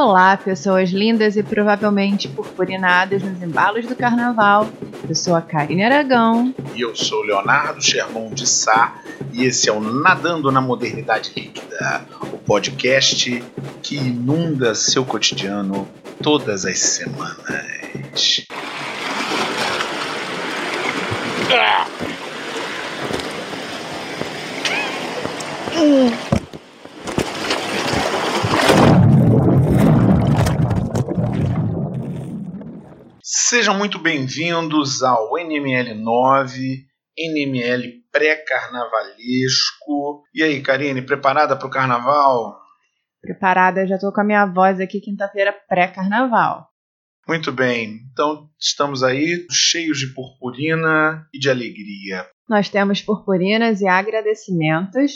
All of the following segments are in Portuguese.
Olá, pessoas lindas e provavelmente purpurinadas nos embalos do carnaval. Eu sou a Karine Aragão. E eu sou Leonardo Sherman de Sá. E esse é o Nadando na Modernidade Líquida, o podcast que inunda seu cotidiano todas as semanas. Ah! Sejam muito bem-vindos ao NML 9, NML pré-carnavalesco. E aí, Karine, preparada para o carnaval? Preparada, já estou com a minha voz aqui quinta-feira pré-carnaval. Muito bem, então estamos aí cheios de purpurina e de alegria. Nós temos purpurinas e agradecimentos.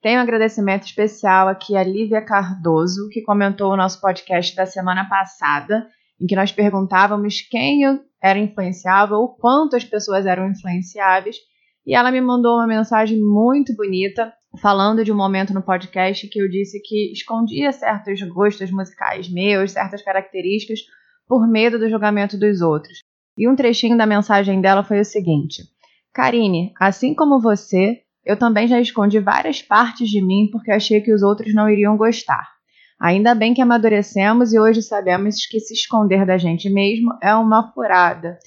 Tenho um agradecimento especial aqui a Lívia Cardoso, que comentou o nosso podcast da semana passada em que nós perguntávamos quem era influenciável, o quanto as pessoas eram influenciáveis, e ela me mandou uma mensagem muito bonita falando de um momento no podcast que eu disse que escondia certos gostos musicais meus, certas características, por medo do julgamento dos outros. E um trechinho da mensagem dela foi o seguinte: Karine, assim como você, eu também já escondi várias partes de mim porque achei que os outros não iriam gostar. Ainda bem que amadurecemos e hoje sabemos que se esconder da gente mesmo é uma furada.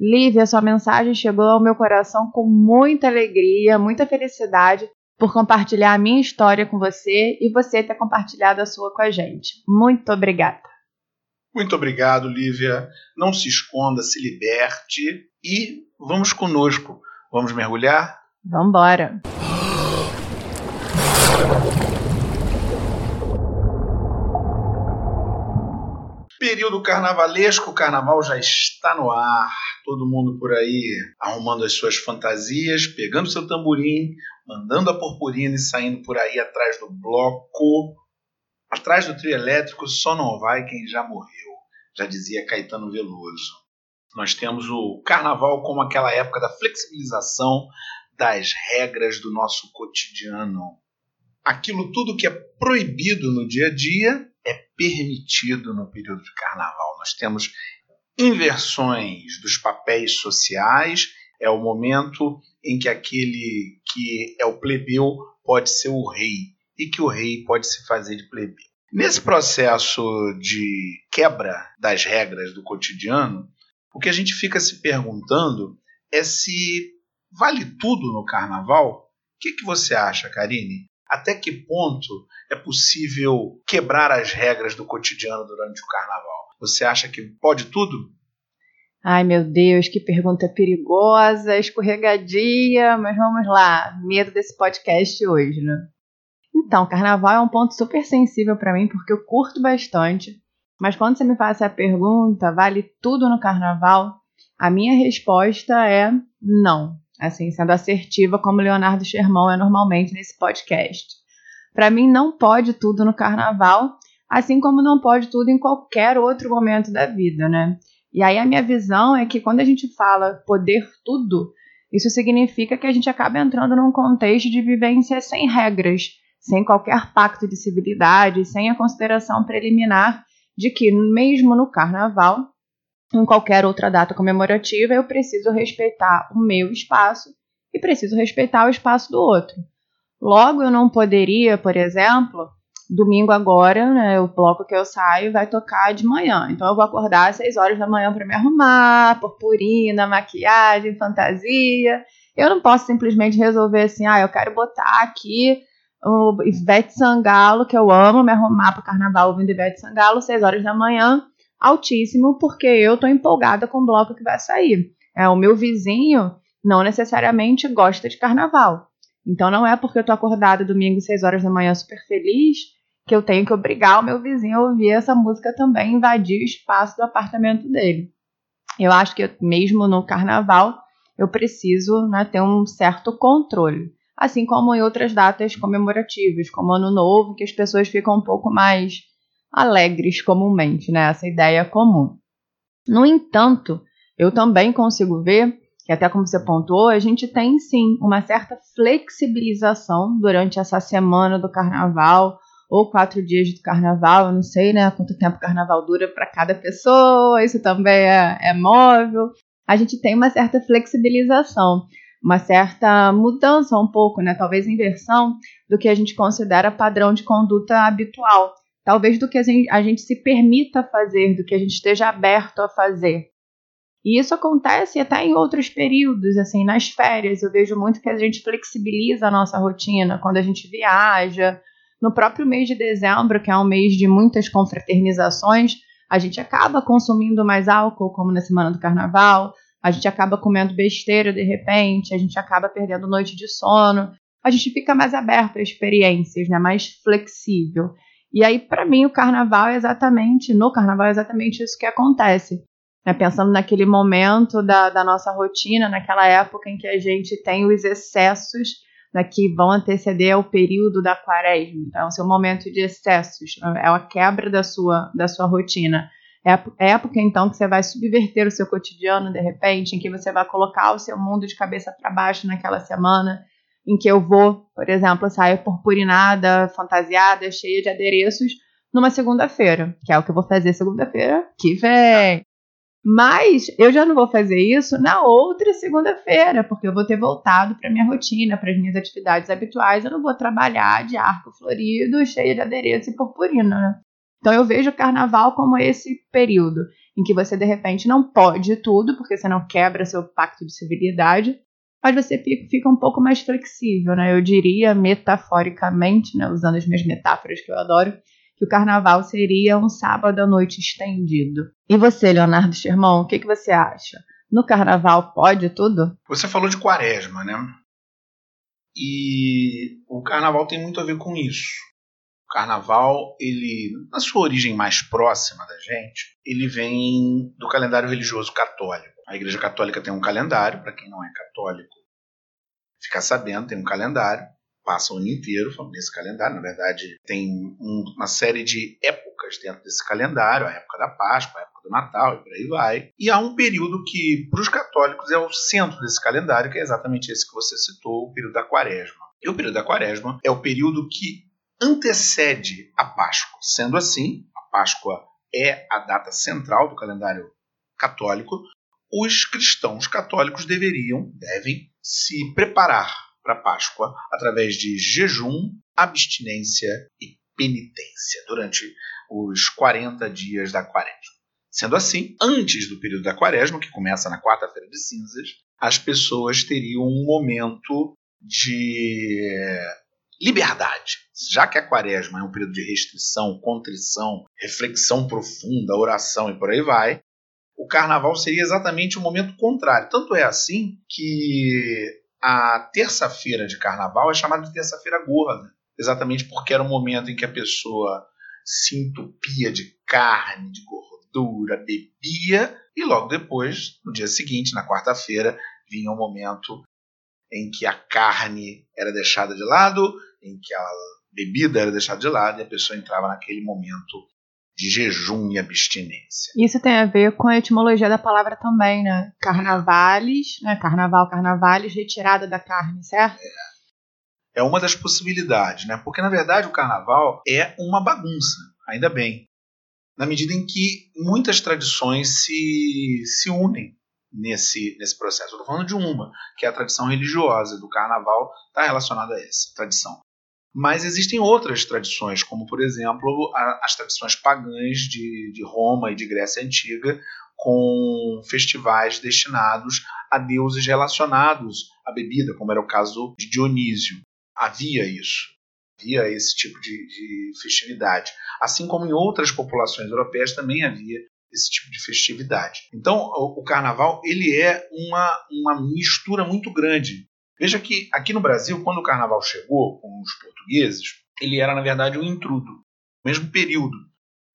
Lívia, sua mensagem chegou ao meu coração com muita alegria, muita felicidade por compartilhar a minha história com você e você ter compartilhado a sua com a gente. Muito obrigada. Muito obrigado, Lívia. Não se esconda, se liberte e vamos conosco. Vamos mergulhar? Vamos embora. Período carnavalesco, o carnaval já está no ar. Todo mundo por aí arrumando as suas fantasias, pegando seu tamborim, mandando a purpurina e saindo por aí atrás do bloco. Atrás do trio elétrico só não vai quem já morreu, já dizia Caetano Veloso. Nós temos o carnaval como aquela época da flexibilização das regras do nosso cotidiano. Aquilo tudo que é proibido no dia a dia é permitido no período de carnaval. Nós temos inversões dos papéis sociais, é o momento em que aquele que é o plebeu pode ser o rei e que o rei pode se fazer de plebeu. Nesse processo de quebra das regras do cotidiano, o que a gente fica se perguntando é se vale tudo no carnaval. O que, que você acha, Karine? Até que ponto é possível quebrar as regras do cotidiano durante o carnaval? Você acha que pode tudo? Ai meu Deus, que pergunta perigosa, escorregadia, mas vamos lá, medo desse podcast hoje, né? Então, carnaval é um ponto super sensível para mim porque eu curto bastante, mas quando você me faz essa pergunta, vale tudo no carnaval? A minha resposta é não assim, sendo assertiva como Leonardo Sherman é normalmente nesse podcast. Para mim, não pode tudo no carnaval, assim como não pode tudo em qualquer outro momento da vida, né? E aí a minha visão é que quando a gente fala poder tudo, isso significa que a gente acaba entrando num contexto de vivência sem regras, sem qualquer pacto de civilidade, sem a consideração preliminar de que, mesmo no carnaval, em qualquer outra data comemorativa, eu preciso respeitar o meu espaço e preciso respeitar o espaço do outro. Logo, eu não poderia, por exemplo, domingo agora, né, o bloco que eu saio vai tocar de manhã. Então eu vou acordar às 6 horas da manhã para me arrumar, purpurina, maquiagem, fantasia. Eu não posso simplesmente resolver assim, ah, eu quero botar aqui o Ivete Sangalo, que eu amo, me arrumar para o carnaval ouvindo Ivete Sangalo, 6 horas da manhã, altíssimo, porque eu estou empolgada com o bloco que vai sair. É, o meu vizinho não necessariamente gosta de carnaval. Então não é porque eu estou acordada domingo 6 horas da manhã super feliz que eu tenho que obrigar o meu vizinho a ouvir essa música também, invadir o espaço do apartamento dele. Eu acho que mesmo no carnaval eu preciso né, ter um certo controle. Assim como em outras datas comemorativas, como Ano Novo, que as pessoas ficam um pouco mais alegres comumente, né? Essa ideia comum. No entanto, eu também consigo ver que até como você pontuou, a gente tem sim uma certa flexibilização durante essa semana do carnaval ou quatro dias do carnaval, eu não sei, né, quanto tempo o carnaval dura para cada pessoa, isso também é, é móvel. A gente tem uma certa flexibilização, uma certa mudança um pouco, né, talvez inversão do que a gente considera padrão de conduta habitual, talvez do que a gente, se permita fazer, do que a gente esteja aberto a fazer. E isso acontece até em outros períodos, assim, nas férias. Eu vejo muito que a gente flexibiliza a nossa rotina quando a gente viaja. No próprio mês de dezembro, que é um mês de muitas confraternizações, a gente acaba consumindo mais álcool, como na semana do carnaval. A gente acaba comendo besteira de repente, a gente acaba perdendo noite de sono. A gente fica mais aberto a experiências, né? mais flexível. E aí, para mim, o carnaval é exatamente, no carnaval é exatamente isso que acontece. Né, pensando naquele momento da, da nossa rotina, naquela época em que a gente tem os excessos né, que vão anteceder ao período da quaresma. Então, é seu momento de excessos, é a quebra da sua, da sua rotina. É a época, então, que você vai subverter o seu cotidiano, de repente, em que você vai colocar o seu mundo de cabeça para baixo naquela semana, em que eu vou, por exemplo, sair purpurinada, fantasiada, cheia de adereços, numa segunda-feira, que é o que eu vou fazer segunda-feira que vem. Mas eu já não vou fazer isso na outra segunda-feira, porque eu vou ter voltado para minha rotina, para as minhas atividades habituais. Eu não vou trabalhar de arco florido, cheio de adereço e purpurina. Né? Então eu vejo o carnaval como esse período em que você de repente não pode tudo, porque você não quebra seu pacto de civilidade, mas você fica um pouco mais flexível, né? Eu diria metaforicamente, né, usando as minhas metáforas que eu adoro, que o carnaval seria um sábado à noite estendido. E você, Leonardo Sherman, o que, que você acha? No carnaval pode tudo? Você falou de quaresma, né? E o carnaval tem muito a ver com isso. O carnaval, ele, na sua origem mais próxima da gente, ele vem do calendário religioso católico. A Igreja Católica tem um calendário, para quem não é católico, ficar sabendo, tem um calendário passa o ano inteiro nesse calendário. Na verdade, tem um, uma série de épocas dentro desse calendário, a época da Páscoa, a época do Natal e por aí vai. E há um período que, para os católicos, é o centro desse calendário, que é exatamente esse que você citou, o período da Quaresma. E o período da Quaresma é o período que antecede a Páscoa. Sendo assim, a Páscoa é a data central do calendário católico, os cristãos católicos deveriam, devem se preparar para a Páscoa através de jejum, abstinência e penitência durante os 40 dias da quaresma. Sendo assim, antes do período da quaresma, que começa na quarta-feira de cinzas, as pessoas teriam um momento de liberdade. Já que a quaresma é um período de restrição, contrição, reflexão profunda, oração e por aí vai, o carnaval seria exatamente o momento contrário. Tanto é assim que a terça-feira de carnaval é chamada de terça-feira gorda, exatamente porque era o momento em que a pessoa se entupia de carne, de gordura, bebia, e logo depois, no dia seguinte, na quarta-feira, vinha o momento em que a carne era deixada de lado, em que a bebida era deixada de lado, e a pessoa entrava naquele momento de jejum e abstinência. Isso tem a ver com a etimologia da palavra também, né? Carnavales, né? Carnaval, carnavales, retirada da carne, certo? É. é uma das possibilidades, né? Porque na verdade o carnaval é uma bagunça, ainda bem, na medida em que muitas tradições se, se unem nesse, nesse processo. Estou falando de uma, que é a tradição religiosa do carnaval, está relacionada a essa tradição. Mas existem outras tradições, como por exemplo as tradições pagãs de, de Roma e de Grécia Antiga, com festivais destinados a deuses relacionados à bebida, como era o caso de Dionísio. Havia isso, havia esse tipo de, de festividade. Assim como em outras populações europeias também havia esse tipo de festividade. Então, o, o carnaval ele é uma, uma mistura muito grande Veja que aqui no Brasil, quando o carnaval chegou com os portugueses, ele era na verdade um intrudo, mesmo período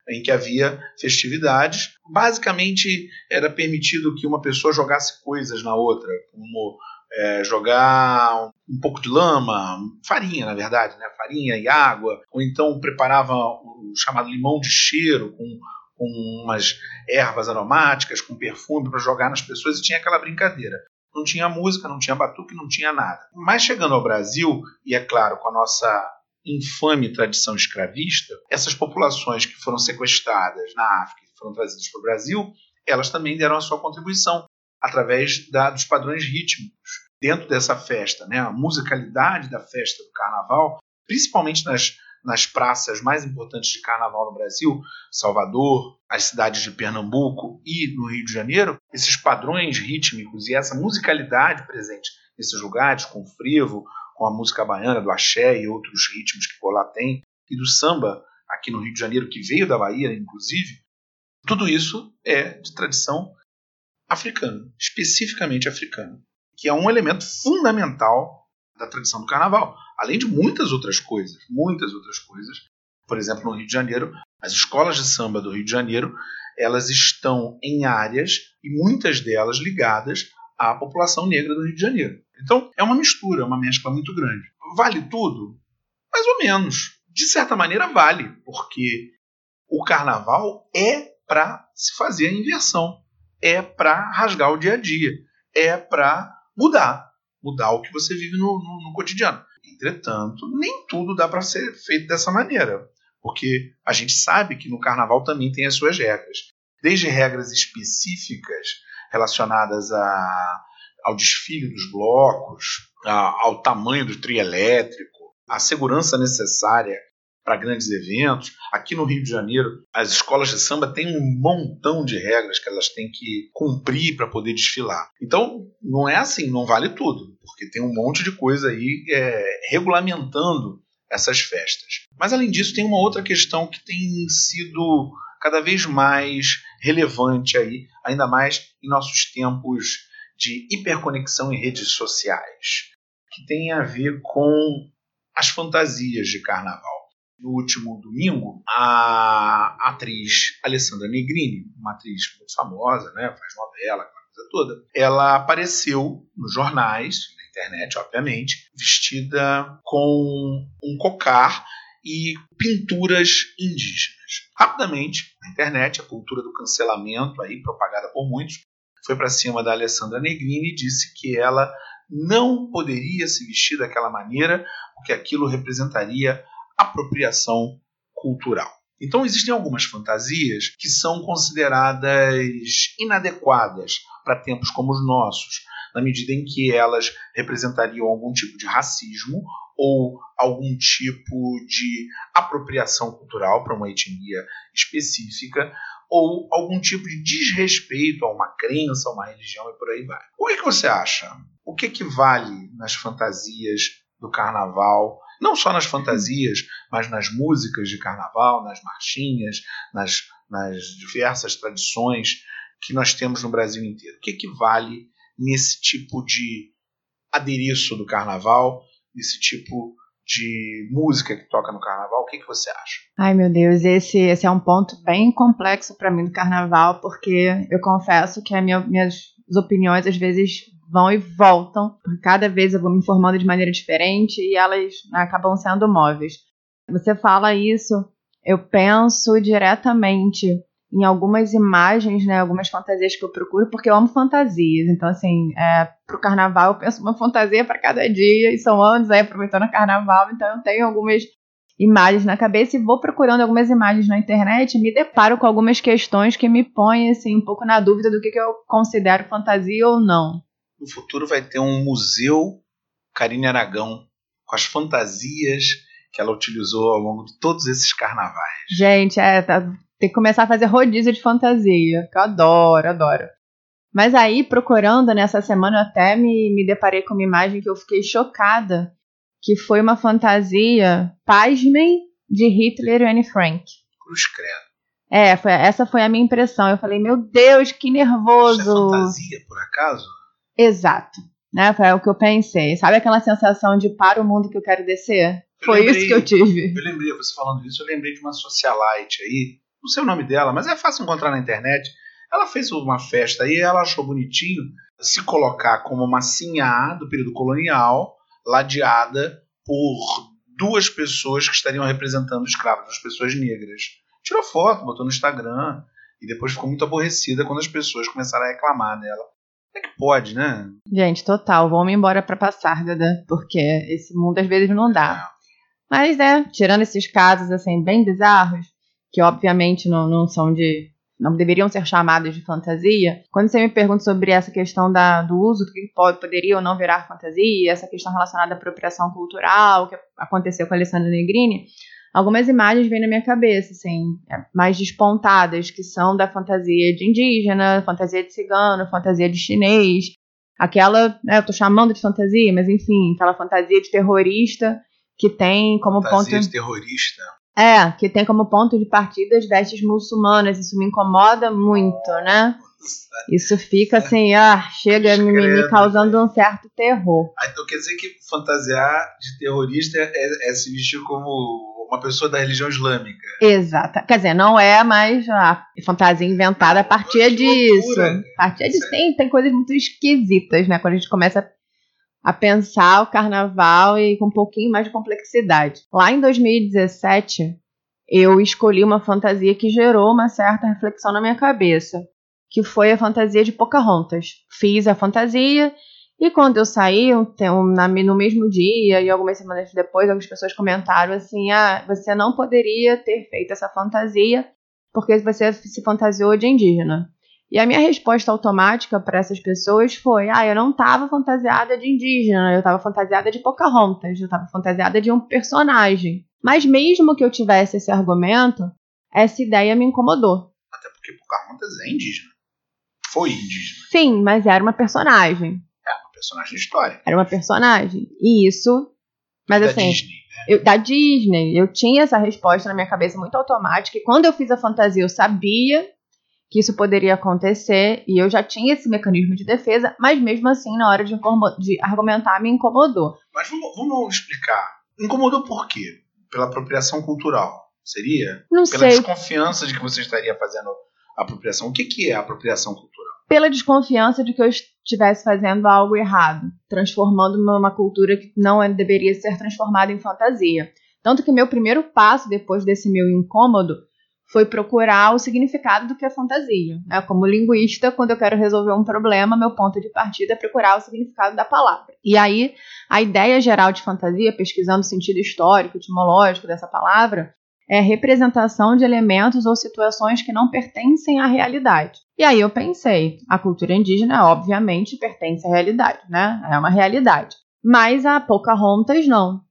em que havia festividades. Basicamente era permitido que uma pessoa jogasse coisas na outra, como é, jogar um pouco de lama, farinha na verdade, né? farinha e água, ou então preparava o chamado limão de cheiro com, com umas ervas aromáticas, com perfume para jogar nas pessoas e tinha aquela brincadeira não tinha música, não tinha batuque, não tinha nada. Mas chegando ao Brasil, e é claro, com a nossa infame tradição escravista, essas populações que foram sequestradas na África e foram trazidas para o Brasil, elas também deram a sua contribuição através da, dos padrões rítmicos dentro dessa festa, né? A musicalidade da festa do Carnaval, principalmente nas nas praças mais importantes de carnaval no Brasil, Salvador, as cidades de Pernambuco e no Rio de Janeiro, esses padrões rítmicos e essa musicalidade presente nesses lugares, com o frevo, com a música baiana, do axé e outros ritmos que por lá tem, e do samba aqui no Rio de Janeiro, que veio da Bahia, inclusive, tudo isso é de tradição africana, especificamente africana, que é um elemento fundamental da tradição do carnaval além de muitas outras coisas, muitas outras coisas. Por exemplo, no Rio de Janeiro, as escolas de samba do Rio de Janeiro, elas estão em áreas e muitas delas ligadas à população negra do Rio de Janeiro. Então, é uma mistura, uma mescla muito grande. Vale tudo? Mais ou menos. De certa maneira, vale, porque o carnaval é para se fazer a inversão, é para rasgar o dia a dia, é para mudar, mudar o que você vive no, no, no cotidiano. Entretanto, nem tudo dá para ser feito dessa maneira, porque a gente sabe que no carnaval também tem as suas regras, desde regras específicas relacionadas a, ao desfile dos blocos, a, ao tamanho do trio elétrico, a segurança necessária para grandes eventos. Aqui no Rio de Janeiro, as escolas de samba têm um montão de regras que elas têm que cumprir para poder desfilar. Então, não é assim, não vale tudo, porque tem um monte de coisa aí é, regulamentando essas festas. Mas, além disso, tem uma outra questão que tem sido cada vez mais relevante aí, ainda mais em nossos tempos de hiperconexão em redes sociais, que tem a ver com as fantasias de carnaval no último domingo, a atriz Alessandra Negrini, uma atriz muito famosa, né, faz novela, aquela coisa toda, ela apareceu nos jornais, na internet, obviamente, vestida com um cocar e pinturas indígenas. Rapidamente, na internet, a cultura do cancelamento, aí propagada por muitos, foi para cima da Alessandra Negrini e disse que ela não poderia se vestir daquela maneira, porque aquilo representaria apropriação cultural. Então, existem algumas fantasias que são consideradas inadequadas para tempos como os nossos, na medida em que elas representariam algum tipo de racismo ou algum tipo de apropriação cultural para uma etnia específica ou algum tipo de desrespeito a uma crença, a uma religião e por aí vai. O que, que você acha? O que, que vale nas fantasias do carnaval não só nas fantasias, mas nas músicas de carnaval, nas marchinhas, nas, nas diversas tradições que nós temos no Brasil inteiro. O que, que vale nesse tipo de adereço do carnaval, nesse tipo de música que toca no carnaval? O que, que você acha? Ai, meu Deus, esse, esse é um ponto bem complexo para mim do carnaval, porque eu confesso que as minhas opiniões às vezes vão e voltam. Cada vez eu vou me informando de maneira diferente e elas acabam sendo móveis. Você fala isso, eu penso diretamente em algumas imagens, né, algumas fantasias que eu procuro, porque eu amo fantasias. Então, assim, é, pro carnaval eu penso uma fantasia para cada dia, e são anos aí aproveitando o carnaval, então eu tenho algumas imagens na cabeça e vou procurando algumas imagens na internet me deparo com algumas questões que me põem, assim, um pouco na dúvida do que, que eu considero fantasia ou não no futuro vai ter um museu Karine Aragão com as fantasias que ela utilizou ao longo de todos esses carnavais. Gente, é, tá, tem que começar a fazer rodízio de fantasia, que eu adoro, adoro. Mas aí, procurando nessa semana, eu até me, me deparei com uma imagem que eu fiquei chocada, que foi uma fantasia, pasmem, de Hitler e Anne Frank. Cruz credo. É, foi, essa foi a minha impressão. Eu falei, meu Deus, que nervoso. Isso é fantasia, por acaso? Exato. Né? Foi o que eu pensei. Sabe aquela sensação de para o mundo que eu quero descer? Eu Foi lembrei, isso que eu tive. Eu lembrei, você falando isso, eu lembrei de uma socialite aí, não sei o nome dela, mas é fácil encontrar na internet. Ela fez uma festa aí, ela achou bonitinho se colocar como uma sinhá do período colonial, ladeada por duas pessoas que estariam representando escravos, as pessoas negras. Tirou foto, botou no Instagram e depois ficou muito aborrecida quando as pessoas começaram a reclamar dela. É que pode, né? Gente, total. Vamos embora para passar, Dada, porque esse mundo às vezes não dá. Mas, né, tirando esses casos, assim, bem bizarros, que obviamente não, não são de não deveriam ser chamados de fantasia. Quando você me pergunta sobre essa questão da, do uso, do que pode, poderia ou não virar fantasia, essa questão relacionada à apropriação cultural, que aconteceu com a Alessandra Negrini, algumas imagens vêm na minha cabeça, assim, é, mais despontadas, que são da fantasia de indígena, fantasia de cigano, fantasia de chinês, aquela, né, eu tô chamando de fantasia, mas enfim, aquela fantasia de terrorista que tem como fantasia ponto... de terrorista? É, que tem como ponto de partida as vestes muçulmanas. Isso me incomoda muito, né? Isso fica assim, ah, chega me, me causando um certo terror. Ah, então quer dizer que fantasiar de terrorista é, é se vestir como uma pessoa da religião islâmica. Exato. Quer dizer, não é mais a fantasia inventada a partir disso. A partir disso tem, tem coisas muito esquisitas, né? Quando a gente começa a pensar o carnaval e com um pouquinho mais de complexidade. Lá em 2017, eu escolhi uma fantasia que gerou uma certa reflexão na minha cabeça, que foi a fantasia de Pocahontas. Fiz a fantasia e quando eu saí, no mesmo dia e algumas semanas depois, algumas pessoas comentaram assim: ah, você não poderia ter feito essa fantasia porque você se fantasiou de indígena. E a minha resposta automática para essas pessoas foi: ah, eu não estava fantasiada de indígena, eu estava fantasiada de Pocahontas, eu estava fantasiada de um personagem. Mas mesmo que eu tivesse esse argumento, essa ideia me incomodou. Até porque Pocahontas é indígena. Foi indígena. Sim, mas era uma personagem. Personagem histórica. Era uma personagem. E isso. Mas da assim. Disney, né? eu, da Disney. Eu tinha essa resposta na minha cabeça muito automática. E quando eu fiz a fantasia, eu sabia que isso poderia acontecer e eu já tinha esse mecanismo de defesa, mas mesmo assim, na hora de, de argumentar, me incomodou. Mas vamos, vamos, explicar. Incomodou por quê? Pela apropriação cultural? Seria? Não Pela sei. desconfiança de que você estaria fazendo apropriação. O que, que é apropriação cultural? Pela desconfiança de que eu estivesse fazendo algo errado, transformando uma, cultura que não é, deveria ser transformada em fantasia. Tanto que meu primeiro passo, depois desse meu incômodo, foi procurar o significado do que é fantasia. Né? Como linguista, quando eu quero resolver um problema, meu ponto de partida é procurar o significado da palavra. E aí, a ideia geral de fantasia, pesquisando o sentido histórico, etimológico dessa palavra, é representação de elementos ou situações que não pertencem à realidade. E aí eu pensei, a cultura indígena obviamente pertence à realidade, né? É uma realidade. Mas a Pocahontas não.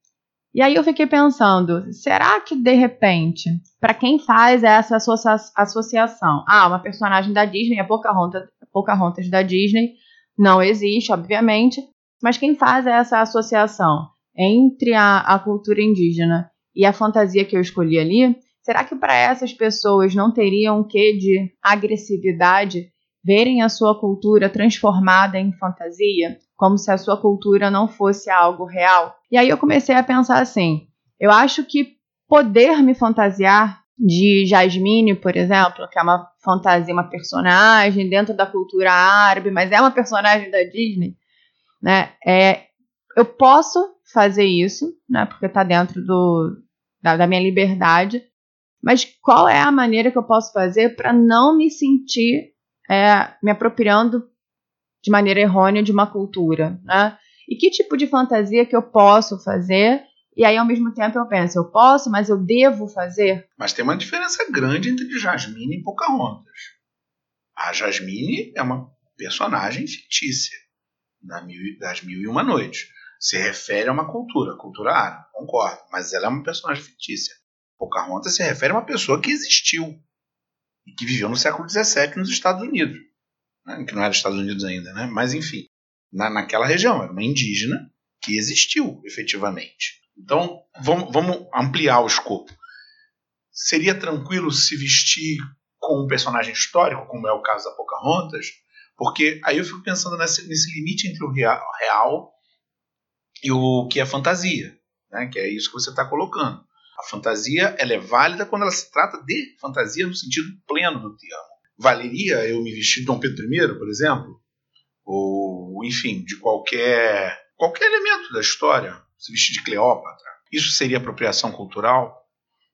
E aí eu fiquei pensando, será que de repente, para quem faz essa associa associação, ah, uma personagem da Disney, a Pocahontas, Pocahontas da Disney, não existe, obviamente, mas quem faz essa associação entre a, a cultura indígena e a fantasia que eu escolhi ali, será que para essas pessoas não teriam um quê de agressividade verem a sua cultura transformada em fantasia? como se a sua cultura não fosse algo real. E aí eu comecei a pensar assim: eu acho que poder me fantasiar de Jasmine, por exemplo, que é uma fantasia, uma personagem dentro da cultura árabe, mas é uma personagem da Disney, né? É, eu posso fazer isso, né? Porque está dentro do, da, da minha liberdade. Mas qual é a maneira que eu posso fazer para não me sentir é, me apropriando de maneira errônea de uma cultura, né? E que tipo de fantasia que eu posso fazer? E aí, ao mesmo tempo, eu penso, eu posso, mas eu devo fazer? Mas tem uma diferença grande entre Jasmine e Pocahontas. A Jasmine é uma personagem fictícia das Mil e Uma Noites. Se refere a uma cultura, cultura árabe, concordo, mas ela é uma personagem fictícia. Pocahontas se refere a uma pessoa que existiu e que viveu no século XVII nos Estados Unidos né, que não era Estados Unidos ainda, né? mas enfim, na, naquela região, era uma indígena que existiu efetivamente. Então, vamos, vamos ampliar o escopo. Seria tranquilo se vestir com um personagem histórico, como é o caso da Pocahontas? Porque aí eu fico pensando nesse, nesse limite entre o real e o que é fantasia, né? que é isso que você está colocando. A fantasia ela é válida quando ela se trata de fantasia no sentido pleno do termo valeria eu me vestir de Dom Pedro I, por exemplo? Ou, enfim, de qualquer, qualquer elemento da história, se vestir de Cleópatra? Isso seria apropriação cultural?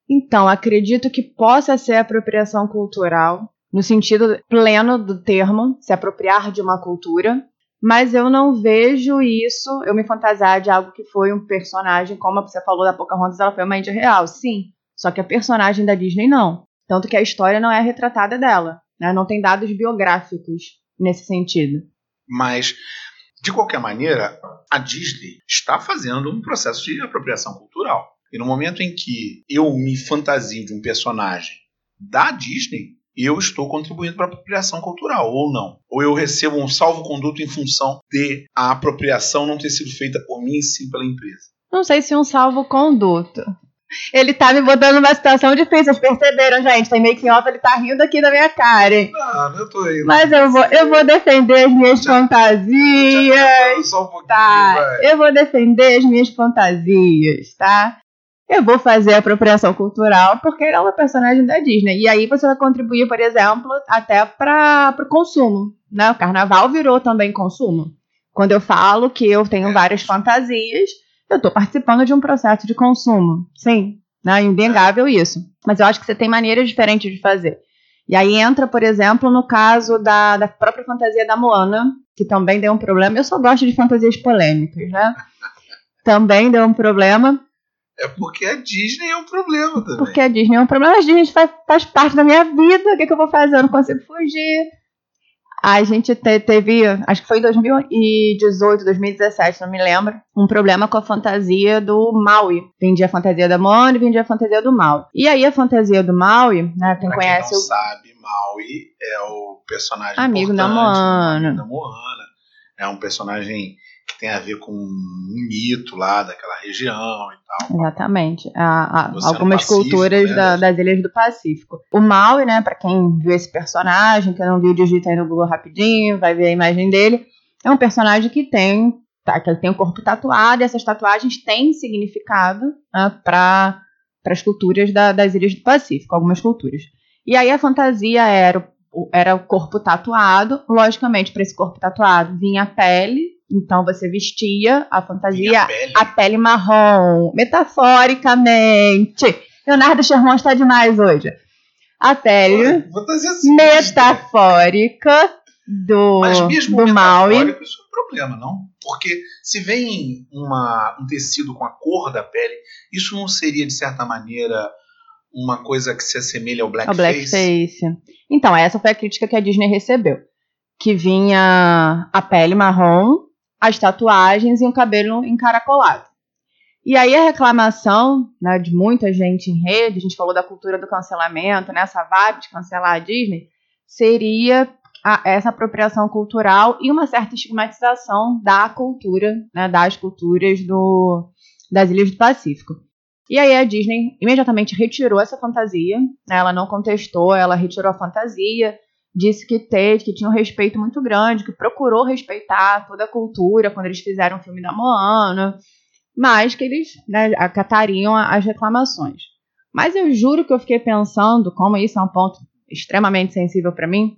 Então, acredito que possa ser apropriação cultural, no sentido pleno do termo, se apropriar de uma cultura, mas eu não vejo isso, eu me fantasiar de algo que foi um personagem, como você falou da Pocahontas, ela foi uma índia real, sim. Só que a personagem da Disney não. Tanto que a história não é retratada dela. Né? Não tem dados biográficos nesse sentido. Mas, de qualquer maneira, a Disney está fazendo um processo de apropriação cultural. E no momento em que eu me fantasio de um personagem da Disney, eu estou contribuindo para a apropriação cultural, ou não. Ou eu recebo um salvo-conduto em função de a apropriação não ter sido feita por mim, sim pela empresa. Não sei se um salvo-conduto. Ele tá me botando numa situação difícil, vocês perceberam, gente? Tem meio que off, ele tá rindo aqui da minha cara, hein? Não, eu tô rindo. Mas eu vou, eu vou defender as minhas já, fantasias. Já só um pouquinho, tá? vai. Eu vou defender as minhas fantasias, tá? Eu vou fazer a apropriação cultural porque ela é uma personagem da Disney. E aí você vai contribuir, por exemplo, até para o consumo. Né? O carnaval virou também consumo. Quando eu falo que eu tenho várias fantasias, eu estou participando de um processo de consumo. Sim, né? inegável isso. Mas eu acho que você tem maneiras diferentes de fazer. E aí entra, por exemplo, no caso da, da própria fantasia da Moana, que também deu um problema. Eu só gosto de fantasias polêmicas, né? Também deu um problema é porque a Disney é um problema também. Porque a Disney é um problema. A Disney faz, faz parte da minha vida. O que, que eu vou fazer? Eu não consigo fugir. A gente te, teve, acho que foi em 2018, 2017, não me lembro, um problema com a fantasia do Maui. Vendia a fantasia da Moana e vendia a fantasia do Maui. E aí a fantasia do Maui, né, quem pra conhece... Quem não o... sabe, Maui é o personagem Amigo da Moana. da Moana. É um personagem tem a ver com um mito lá daquela região e tal. Exatamente. A, a, algumas Pacífico, culturas né? da, das ilhas do Pacífico. O Maui, né, para quem viu esse personagem, que não viu, digita aí no Google rapidinho, vai ver a imagem dele. É um personagem que tem, tá, que tem o corpo tatuado, e essas tatuagens têm significado né, para as culturas da, das ilhas do Pacífico, algumas culturas. E aí a fantasia era era o corpo tatuado. Logicamente, para esse corpo tatuado vinha a pele então você vestia a fantasia, a pele. a pele. marrom, metaforicamente. Leonardo Sherman está demais hoje. A pele assim, metafórica do, Mas mesmo do Maui. Isso é um problema, não? Porque se vem uma, um tecido com a cor da pele, isso não seria, de certa maneira, uma coisa que se assemelha ao blackface? Ao blackface. Então, essa foi a crítica que a Disney recebeu. Que vinha a pele marrom as tatuagens e o cabelo encaracolado. E aí a reclamação né, de muita gente em rede, a gente falou da cultura do cancelamento, né, essa vibe de cancelar a Disney, seria a, essa apropriação cultural e uma certa estigmatização da cultura, né, das culturas do, das Ilhas do Pacífico. E aí a Disney imediatamente retirou essa fantasia, né, ela não contestou, ela retirou a fantasia, disse que teve, que tinha um respeito muito grande, que procurou respeitar toda a cultura quando eles fizeram o filme da Moana, mas que eles né, acatariam as reclamações. Mas eu juro que eu fiquei pensando, como isso é um ponto extremamente sensível para mim,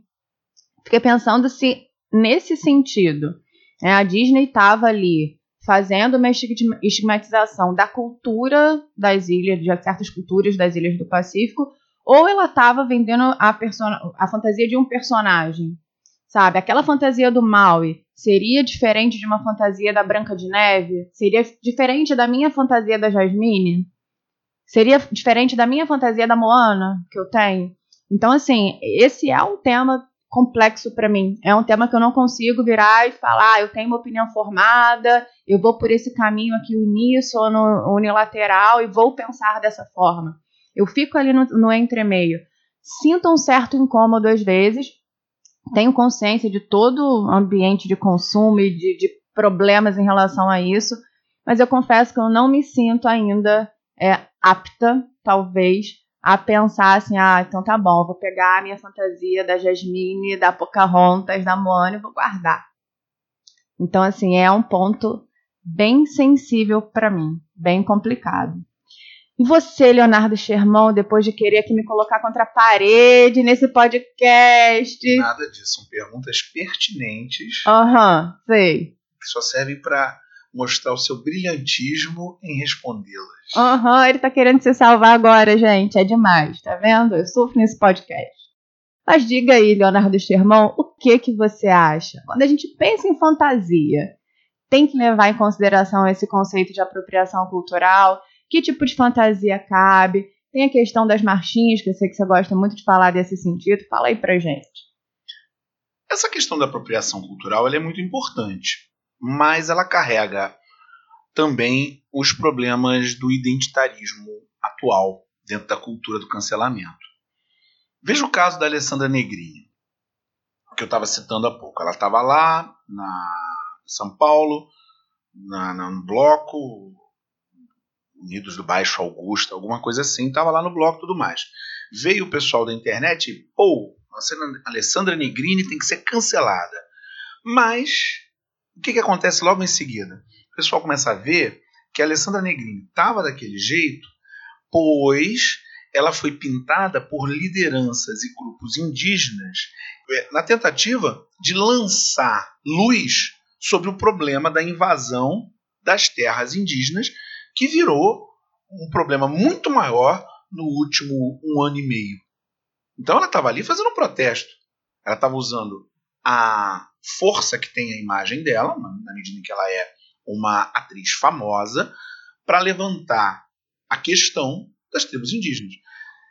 fiquei pensando se nesse sentido né, a Disney estava ali fazendo uma estigmatização da cultura das ilhas, de certas culturas das ilhas do Pacífico, ou ela estava vendendo a, a fantasia de um personagem, sabe? Aquela fantasia do Maui seria diferente de uma fantasia da Branca de Neve? Seria diferente da minha fantasia da Jasmine? Seria diferente da minha fantasia da Moana, que eu tenho? Então, assim, esse é um tema complexo para mim. É um tema que eu não consigo virar e falar, ah, eu tenho uma opinião formada, eu vou por esse caminho aqui uníssono, unilateral e vou pensar dessa forma. Eu fico ali no, no entremeio. Sinto um certo incômodo às vezes, tenho consciência de todo o ambiente de consumo e de, de problemas em relação a isso, mas eu confesso que eu não me sinto ainda é, apta, talvez, a pensar assim, ah, então tá bom, vou pegar a minha fantasia da Jasmine, da Pocahontas, da Moana e vou guardar. Então, assim, é um ponto bem sensível para mim, bem complicado. E você, Leonardo Sherman, depois de querer aqui me colocar contra a parede nesse podcast? Nada disso, são perguntas pertinentes. Aham, uhum, sei. Que só servem para mostrar o seu brilhantismo em respondê-las. Aham, uhum, ele tá querendo se salvar agora, gente. É demais, tá vendo? Eu sofro nesse podcast. Mas diga aí, Leonardo Sherman, o que que você acha? Quando a gente pensa em fantasia, tem que levar em consideração esse conceito de apropriação cultural? Que tipo de fantasia cabe? Tem a questão das marchinhas, que eu sei que você gosta muito de falar desse sentido. Fala aí pra gente. Essa questão da apropriação cultural é muito importante, mas ela carrega também os problemas do identitarismo atual dentro da cultura do cancelamento. Veja o caso da Alessandra Negrini, que eu estava citando há pouco. Ela estava lá na São Paulo, na, na, no bloco Unidos do Baixo Augusta, alguma coisa assim, estava lá no bloco e tudo mais. Veio o pessoal da internet e, pô, a Alessandra Negrini tem que ser cancelada. Mas o que, que acontece logo em seguida? O pessoal começa a ver que a Alessandra Negrini estava daquele jeito, pois ela foi pintada por lideranças e grupos indígenas é, na tentativa de lançar luz sobre o problema da invasão das terras indígenas, que virou um problema muito maior no último um ano e meio. Então ela estava ali fazendo um protesto. Ela estava usando a força que tem a imagem dela, na medida em que ela é uma atriz famosa, para levantar a questão das tribos indígenas.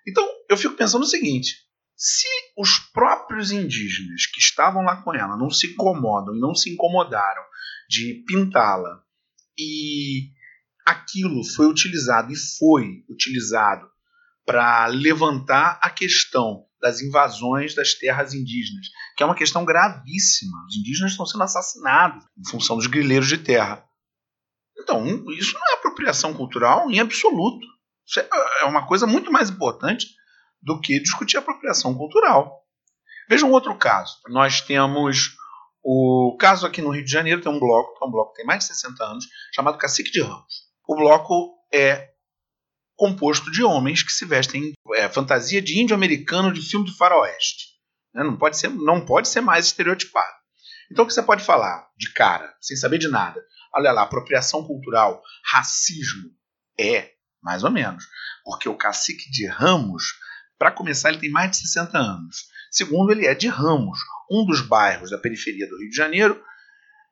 Então, eu fico pensando o seguinte: se os próprios indígenas que estavam lá com ela não se incomodam e não se incomodaram de pintá-la e aquilo foi utilizado e foi utilizado para levantar a questão das invasões das terras indígenas, que é uma questão gravíssima. Os indígenas estão sendo assassinados em função dos grileiros de terra. Então, isso não é apropriação cultural em absoluto. Isso é, é uma coisa muito mais importante do que discutir apropriação cultural. Veja um outro caso. Nós temos o caso aqui no Rio de Janeiro, tem um bloco, que é um bloco que tem mais de 60 anos, chamado Cacique de Ramos. O bloco é composto de homens que se vestem é, fantasia de índio americano de filme do faroeste. Né? Não, pode ser, não pode ser mais estereotipado. Então o que você pode falar de cara, sem saber de nada? Olha lá, apropriação cultural, racismo. É, mais ou menos. Porque o cacique de Ramos, para começar, ele tem mais de 60 anos. Segundo, ele é de Ramos, um dos bairros da periferia do Rio de Janeiro,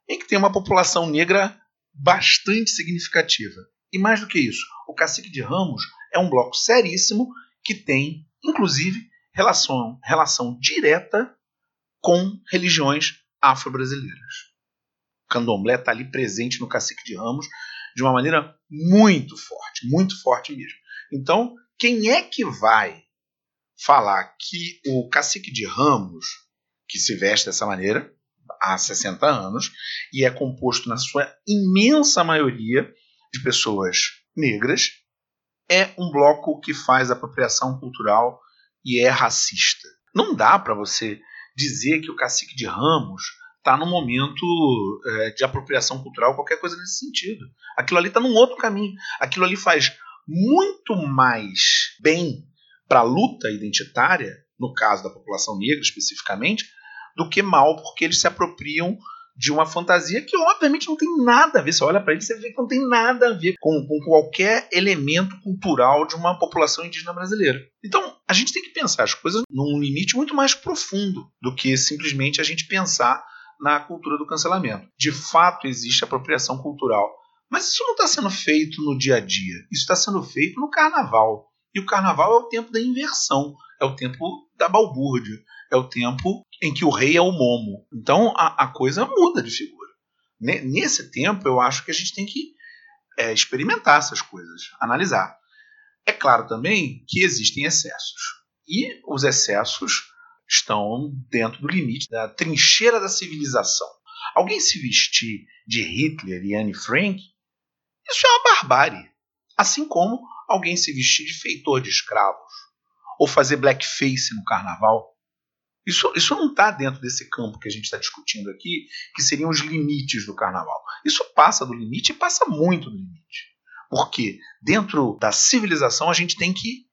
em que tem uma população negra bastante significativa. E mais do que isso, o Cacique de Ramos é um bloco seríssimo que tem, inclusive, relação, relação direta com religiões afro-brasileiras. Candomblé está ali presente no Cacique de Ramos de uma maneira muito forte, muito forte mesmo. Então, quem é que vai falar que o Cacique de Ramos, que se veste dessa maneira há 60 anos, e é composto na sua imensa maioria de pessoas negras, é um bloco que faz apropriação cultural e é racista. Não dá para você dizer que o cacique de Ramos está num momento é, de apropriação cultural, qualquer coisa nesse sentido. Aquilo ali está num outro caminho. Aquilo ali faz muito mais bem para a luta identitária, no caso da população negra especificamente, do que mal, porque eles se apropriam de uma fantasia que obviamente não tem nada a ver. Você olha para ele e vê que não tem nada a ver com, com, qualquer elemento cultural de uma população indígena brasileira. Então, a gente tem que pensar as coisas num limite muito mais profundo do que simplesmente a gente pensar na cultura do cancelamento. De fato, existe apropriação cultural. Mas isso não está sendo feito no dia a dia. Isso está sendo feito no carnaval. E o carnaval é o tempo da inversão, é o tempo da balbúrdia, é o tempo em que o rei é o momo. Então a, a coisa muda de figura. Nesse tempo, eu acho que a gente tem que é, experimentar essas coisas, analisar. É claro também que existem excessos. E os excessos estão dentro do limite da trincheira da civilização. Alguém se vestir de Hitler e Anne Frank, isso é uma barbárie. Assim como alguém se vestir de feitor de escravos, ou fazer blackface no carnaval, isso, isso não está dentro desse campo que a gente está discutindo aqui, que seriam os limites do carnaval. Isso passa do limite e passa muito do limite. Porque dentro da civilização a gente tem que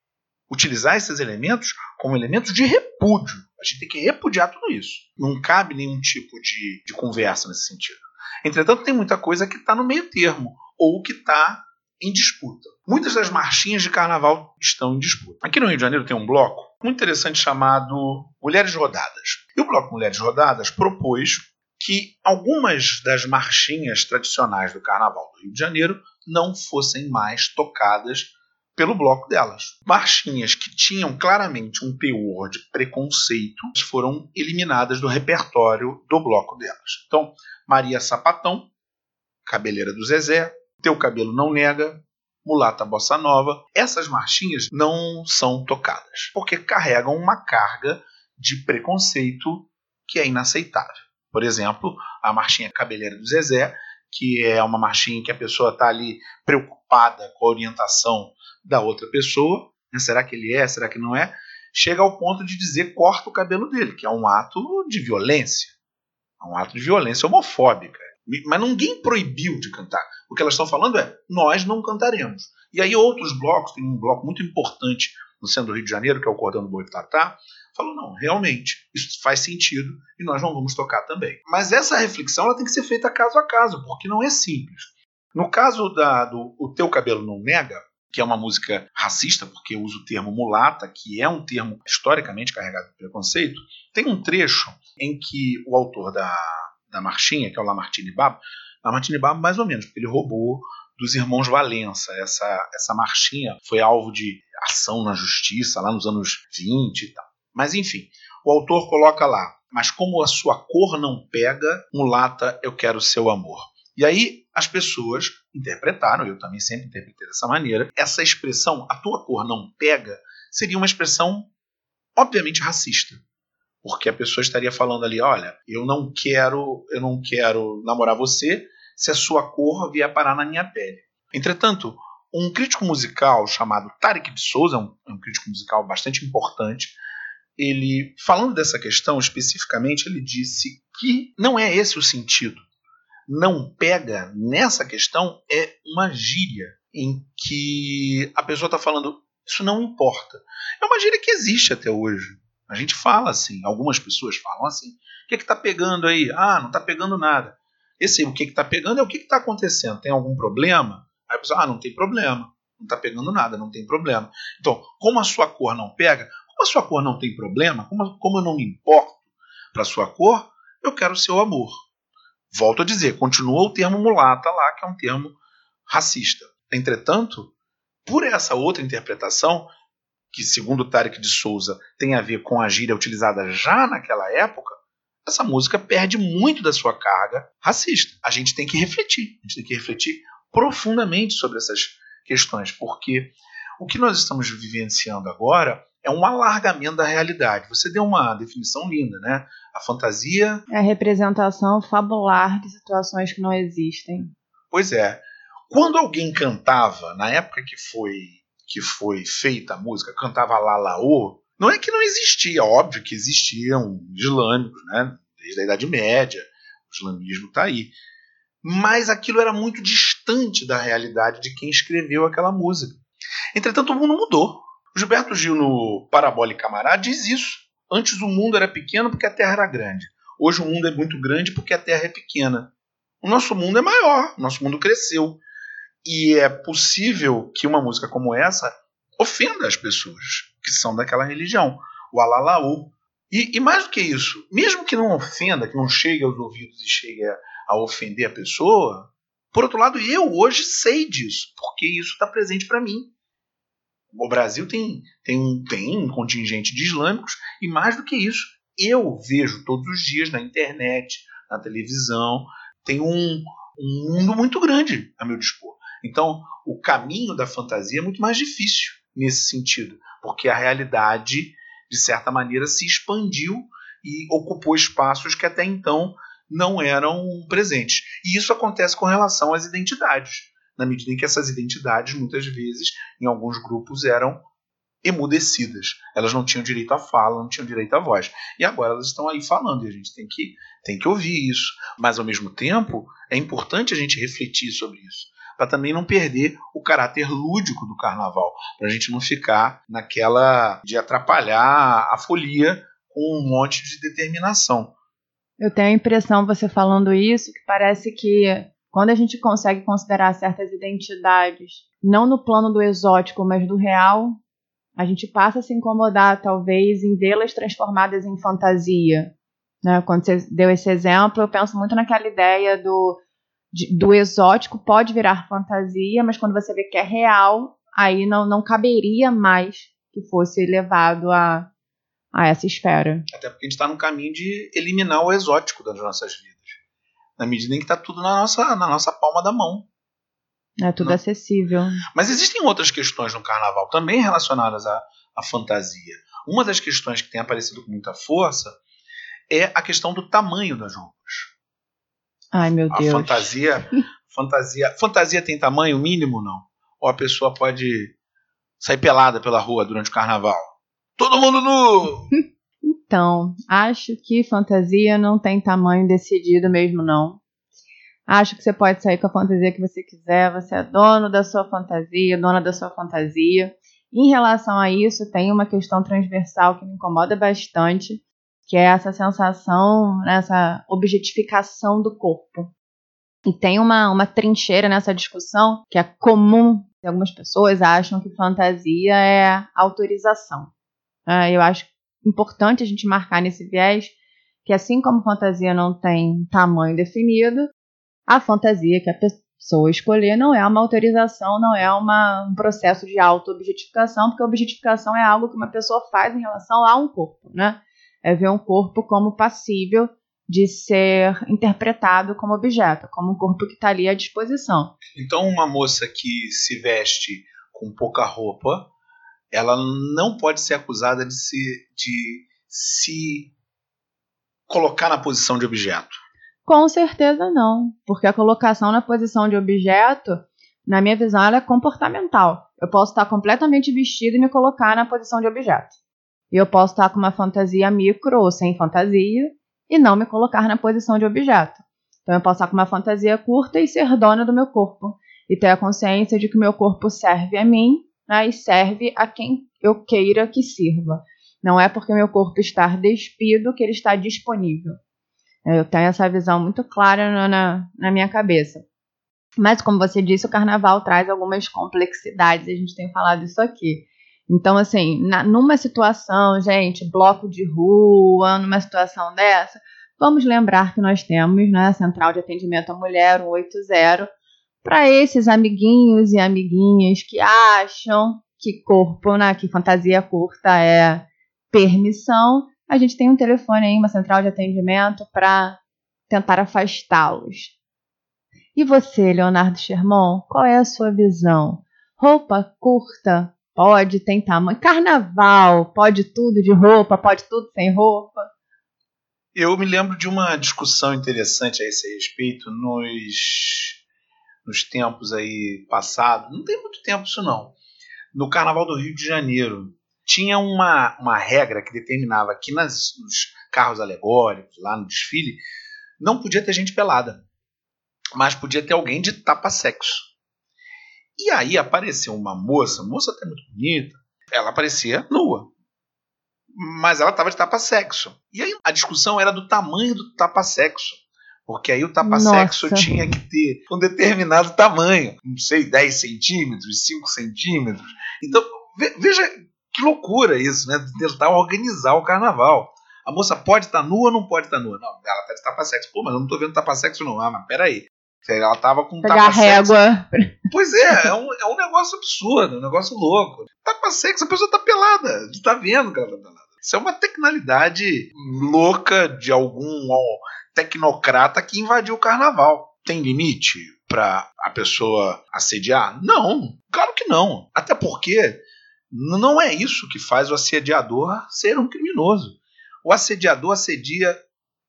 utilizar esses elementos como elementos de repúdio. A gente tem que repudiar tudo isso. Não cabe nenhum tipo de, de conversa nesse sentido. Entretanto, tem muita coisa que está no meio termo, ou que está em disputa. Muitas das marchinhas de carnaval estão em disputa. Aqui no Rio de Janeiro tem um bloco muito interessante chamado Mulheres Rodadas. E o bloco Mulheres Rodadas propôs que algumas das marchinhas tradicionais do Carnaval do Rio de Janeiro não fossem mais tocadas pelo bloco delas. Marchinhas que tinham claramente um teor de preconceito foram eliminadas do repertório do bloco delas. Então, Maria Sapatão, Cabeleira do Zezé, Teu Cabelo Não Nega, Mulata Bossa Nova, essas marchinhas não são tocadas, porque carregam uma carga de preconceito que é inaceitável. Por exemplo, a marchinha Cabeleira do Zezé, que é uma marchinha que a pessoa está ali preocupada com a orientação da outra pessoa, né? será que ele é, será que não é, chega ao ponto de dizer corta o cabelo dele, que é um ato de violência, é um ato de violência homofóbica. Mas ninguém proibiu de cantar. O que elas estão falando é: nós não cantaremos. E aí outros blocos, tem um bloco muito importante no centro do Rio de Janeiro, que é o Cordão do Boitatá, falou: não, realmente, isso faz sentido e nós não vamos tocar também. Mas essa reflexão ela tem que ser feita caso a caso, porque não é simples. No caso da, do O Teu Cabelo Não Nega, que é uma música racista, porque usa o termo mulata, que é um termo historicamente carregado de preconceito, tem um trecho em que o autor da, da marchinha, que é o Lamartine Babo, Lamartine Babo mais ou menos, porque ele roubou dos irmãos Valença. Essa, essa marchinha foi alvo de ação na justiça lá nos anos 20 e tal. Mas enfim, o autor coloca lá, mas como a sua cor não pega, mulata, eu quero seu amor. E aí as pessoas interpretaram, eu também sempre interpretei dessa maneira, essa expressão, a tua cor não pega, seria uma expressão obviamente racista. Porque a pessoa estaria falando ali, olha, eu não quero, eu não quero namorar você se a sua cor vier parar na minha pele. Entretanto, um crítico musical chamado Tarek de Souza, um, um crítico musical bastante importante, ele falando dessa questão especificamente, ele disse que não é esse o sentido não pega nessa questão é uma gíria em que a pessoa está falando isso não importa. É uma gíria que existe até hoje. A gente fala assim, algumas pessoas falam assim. O que está pegando aí? Ah, não está pegando nada. Esse o que está pegando é o que está acontecendo. Tem algum problema? Aí a pessoa, ah, não tem problema. Não está pegando nada, não tem problema. Então, como a sua cor não pega, como a sua cor não tem problema, como, como eu não me importo para a sua cor, eu quero o seu amor. Volto a dizer, continua o termo mulata lá, que é um termo racista. Entretanto, por essa outra interpretação, que segundo Tarek de Souza tem a ver com a gíria utilizada já naquela época, essa música perde muito da sua carga racista. A gente tem que refletir, a gente tem que refletir profundamente sobre essas questões, porque o que nós estamos vivenciando agora é um alargamento da realidade. Você deu uma definição linda, né? A fantasia. É a representação fabular de situações que não existem. Pois é. Quando alguém cantava, na época que foi que foi feita a música, cantava Lalaô, não é que não existia, óbvio que existiam islâmicos, né? Desde a Idade Média, o islamismo está aí. Mas aquilo era muito distante da realidade de quem escreveu aquela música. Entretanto, o mundo mudou. Gilberto Gil, no Parabólica Camará, diz isso. Antes o mundo era pequeno porque a Terra era grande. Hoje o mundo é muito grande porque a Terra é pequena. O nosso mundo é maior, o nosso mundo cresceu. E é possível que uma música como essa ofenda as pessoas que são daquela religião. O alalaú. E, e mais do que isso, mesmo que não ofenda, que não chegue aos ouvidos e chegue a, a ofender a pessoa, por outro lado, eu hoje sei disso, porque isso está presente para mim o Brasil tem, tem, um, tem um contingente de islâmicos e mais do que isso, eu vejo todos os dias na internet, na televisão, tem um, um mundo muito grande a meu dispor. Então, o caminho da fantasia é muito mais difícil nesse sentido, porque a realidade, de certa maneira, se expandiu e ocupou espaços que até então não eram presentes. E isso acontece com relação às identidades na medida em que essas identidades, muitas vezes, em alguns grupos, eram emudecidas. Elas não tinham direito à fala, não tinham direito à voz. E agora elas estão aí falando e a gente tem que, tem que ouvir isso. Mas, ao mesmo tempo, é importante a gente refletir sobre isso. Para também não perder o caráter lúdico do carnaval. Para a gente não ficar naquela de atrapalhar a folia com um monte de determinação. Eu tenho a impressão, você falando isso, que parece que quando a gente consegue considerar certas identidades, não no plano do exótico, mas do real, a gente passa a se incomodar, talvez, em vê-las transformadas em fantasia. Né? Quando você deu esse exemplo, eu penso muito naquela ideia do, de, do exótico pode virar fantasia, mas quando você vê que é real, aí não, não caberia mais que fosse levado a, a essa esfera. Até porque a gente está no caminho de eliminar o exótico das nossas vidas. Na medida em que está tudo na nossa, na nossa palma da mão. É tudo Não. acessível. Mas existem outras questões no carnaval também relacionadas à, à fantasia. Uma das questões que tem aparecido com muita força é a questão do tamanho das roupas. Ai, meu a Deus. A fantasia, fantasia, fantasia tem tamanho mínimo não? Ou a pessoa pode sair pelada pela rua durante o carnaval? Todo mundo nu! Então, acho que fantasia não tem tamanho decidido mesmo não. Acho que você pode sair com a fantasia que você quiser, você é dono da sua fantasia, dona da sua fantasia. Em relação a isso, tem uma questão transversal que me incomoda bastante, que é essa sensação, essa objetificação do corpo. E tem uma, uma trincheira nessa discussão que é comum, algumas pessoas acham que fantasia é autorização. Ah, eu acho importante a gente marcar nesse viés que assim como fantasia não tem tamanho definido, a fantasia que a pessoa escolher não é uma autorização, não é uma, um processo de auto-objetificação, porque objetificação é algo que uma pessoa faz em relação a um corpo, né? É ver um corpo como passível de ser interpretado como objeto, como um corpo que está ali à disposição. Então, uma moça que se veste com pouca roupa, ela não pode ser acusada de se, de se colocar na posição de objeto. Com certeza não, porque a colocação na posição de objeto, na minha visão, é comportamental. Eu posso estar completamente vestido e me colocar na posição de objeto. E eu posso estar com uma fantasia micro ou sem fantasia e não me colocar na posição de objeto. Então eu posso estar com uma fantasia curta e ser dona do meu corpo e ter a consciência de que o meu corpo serve a mim né, e serve a quem eu queira que sirva. Não é porque meu corpo está despido que ele está disponível. Eu tenho essa visão muito clara na, na minha cabeça. Mas, como você disse, o carnaval traz algumas complexidades, a gente tem falado isso aqui. Então, assim, na, numa situação, gente, bloco de rua, numa situação dessa, vamos lembrar que nós temos né, a Central de Atendimento à Mulher, 180, para esses amiguinhos e amiguinhas que acham que corpo, né, que fantasia curta é permissão, a gente tem um telefone aí, uma central de atendimento para tentar afastá-los. E você, Leonardo Sherman, qual é a sua visão? Roupa curta pode, tem tamanho. Carnaval, pode tudo de roupa, pode tudo sem roupa. Eu me lembro de uma discussão interessante a esse respeito nos, nos tempos aí passados. Não tem muito tempo isso não. No Carnaval do Rio de Janeiro, tinha uma, uma regra que determinava que nas, nos carros alegóricos, lá no desfile, não podia ter gente pelada, mas podia ter alguém de tapa-sexo. E aí apareceu uma moça, moça até muito bonita, ela aparecia nua, mas ela estava de tapa-sexo. E aí a discussão era do tamanho do tapa-sexo. Porque aí o tapa-sexo tinha que ter um determinado tamanho, não sei, 10 centímetros, 5 centímetros. Então, veja que loucura isso, né? Tentar organizar o carnaval. A moça pode estar nua ou não pode estar nua? Não, ela tá de tapa-sexo. Pô, mas eu não tô vendo tapa-sexo não. Ah, mas peraí. Ela tava com tapa-sexo. régua. Pois é, é um, é um negócio absurdo, um negócio louco. Tapa-sexo, a pessoa tá pelada. Tu tá vendo que ela tá pelada. Isso é uma tecnalidade louca de algum tecnocrata que invadiu o carnaval. Tem limite para a pessoa assediar? Não, claro que não. Até porque não é isso que faz o assediador ser um criminoso. O assediador assedia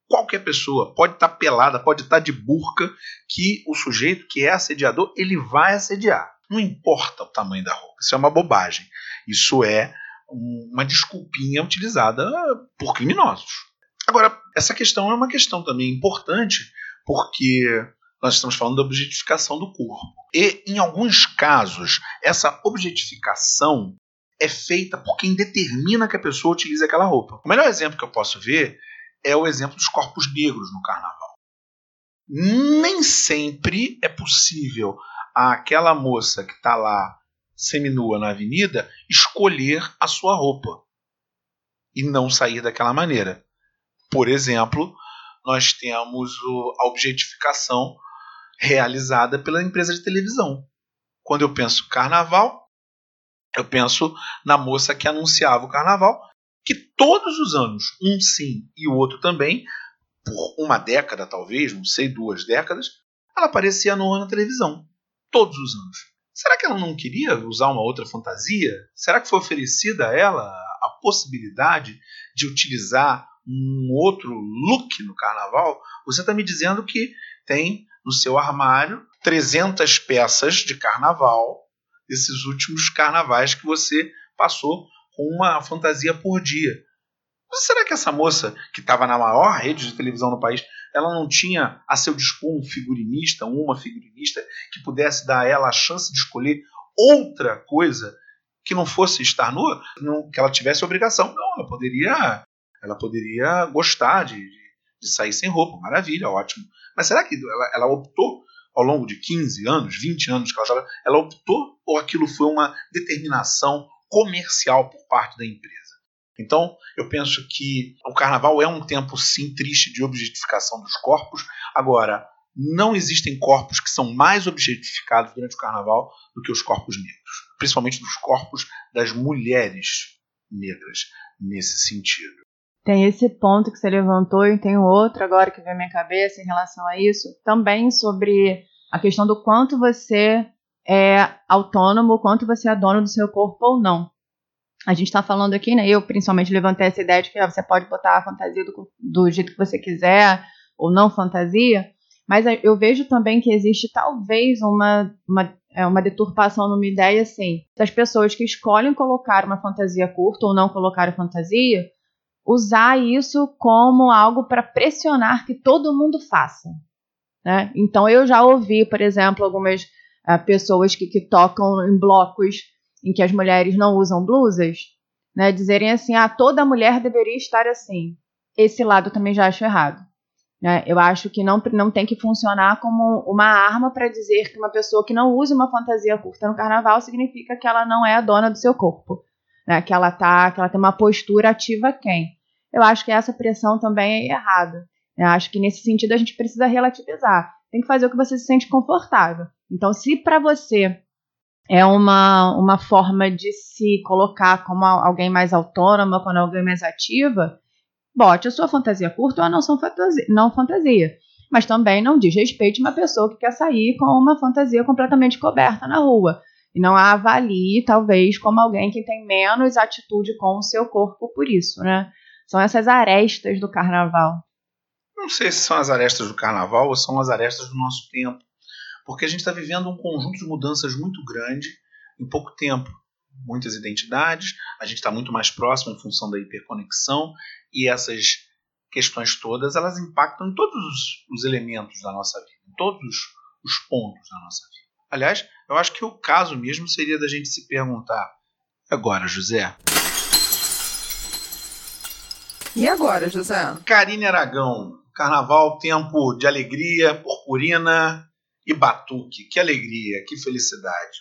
qualquer pessoa, pode estar pelada, pode estar de burca, que o sujeito que é assediador, ele vai assediar. Não importa o tamanho da roupa. Isso é uma bobagem. Isso é uma desculpinha utilizada por criminosos. Agora, essa questão é uma questão também importante, porque nós estamos falando da objetificação do corpo. E, em alguns casos, essa objetificação é feita por quem determina que a pessoa utilize aquela roupa. O melhor exemplo que eu posso ver é o exemplo dos corpos negros no carnaval. Nem sempre é possível aquela moça que está lá seminua na avenida, escolher a sua roupa e não sair daquela maneira. Por exemplo, nós temos a objetificação realizada pela empresa de televisão. Quando eu penso carnaval, eu penso na moça que anunciava o carnaval, que todos os anos, um sim e o outro também, por uma década talvez, não sei, duas décadas, ela aparecia nua na televisão. Todos os anos. Será que ela não queria usar uma outra fantasia? Será que foi oferecida a ela a possibilidade de utilizar um outro look no carnaval? Você está me dizendo que tem no seu armário 300 peças de carnaval, desses últimos carnavais que você passou com uma fantasia por dia. Mas será que essa moça, que estava na maior rede de televisão no país, ela não tinha a seu dispor um figurinista, uma figurinista, que pudesse dar a ela a chance de escolher outra coisa que não fosse estar nua, não, que ela tivesse obrigação. Não, ela poderia, ela poderia gostar de, de sair sem roupa, maravilha, ótimo. Mas será que ela, ela optou ao longo de 15 anos, 20 anos que ela estava, ela optou ou aquilo foi uma determinação comercial por parte da empresa? Então, eu penso que o carnaval é um tempo sim triste de objetificação dos corpos. Agora, não existem corpos que são mais objetificados durante o carnaval do que os corpos negros, principalmente dos corpos das mulheres negras nesse sentido. Tem esse ponto que você levantou e tem outro agora que vem à minha cabeça em relação a isso, também sobre a questão do quanto você é autônomo, quanto você é dono do seu corpo ou não. A gente está falando aqui, né? Eu principalmente levantei essa ideia de que você pode botar a fantasia do, do jeito que você quiser, ou não fantasia, mas eu vejo também que existe talvez uma, uma, é, uma deturpação numa ideia assim, das pessoas que escolhem colocar uma fantasia curta ou não colocar a fantasia, usar isso como algo para pressionar que todo mundo faça. Né? Então eu já ouvi, por exemplo, algumas uh, pessoas que, que tocam em blocos em que as mulheres não usam blusas, né, dizerem assim, ah, toda mulher deveria estar assim. Esse lado também já acho errado. Né? Eu acho que não, não tem que funcionar como uma arma para dizer que uma pessoa que não use uma fantasia curta no carnaval significa que ela não é a dona do seu corpo, né? que ela tá, que ela tem uma postura ativa quem eu acho que essa pressão também é errada. Eu acho que nesse sentido a gente precisa relativizar. Tem que fazer o que você se sente confortável. Então, se para você é uma, uma forma de se colocar como alguém mais autônoma, como alguém mais ativa, bote a sua fantasia curta ou a não, fantasia, não fantasia. Mas também não desrespeite uma pessoa que quer sair com uma fantasia completamente coberta na rua. E não a avalie, talvez, como alguém que tem menos atitude com o seu corpo por isso, né? São essas arestas do carnaval. Não sei se são as arestas do carnaval ou são as arestas do nosso tempo. Porque a gente está vivendo um conjunto de mudanças muito grande em pouco tempo. Muitas identidades, a gente está muito mais próximo em função da hiperconexão e essas questões todas elas impactam em todos os, os elementos da nossa vida, em todos os pontos da nossa vida. Aliás, eu acho que o caso mesmo seria da gente se perguntar: agora, José, e agora, José? Karine Aragão. Carnaval, tempo de alegria, purpurina e batuque. Que alegria, que felicidade.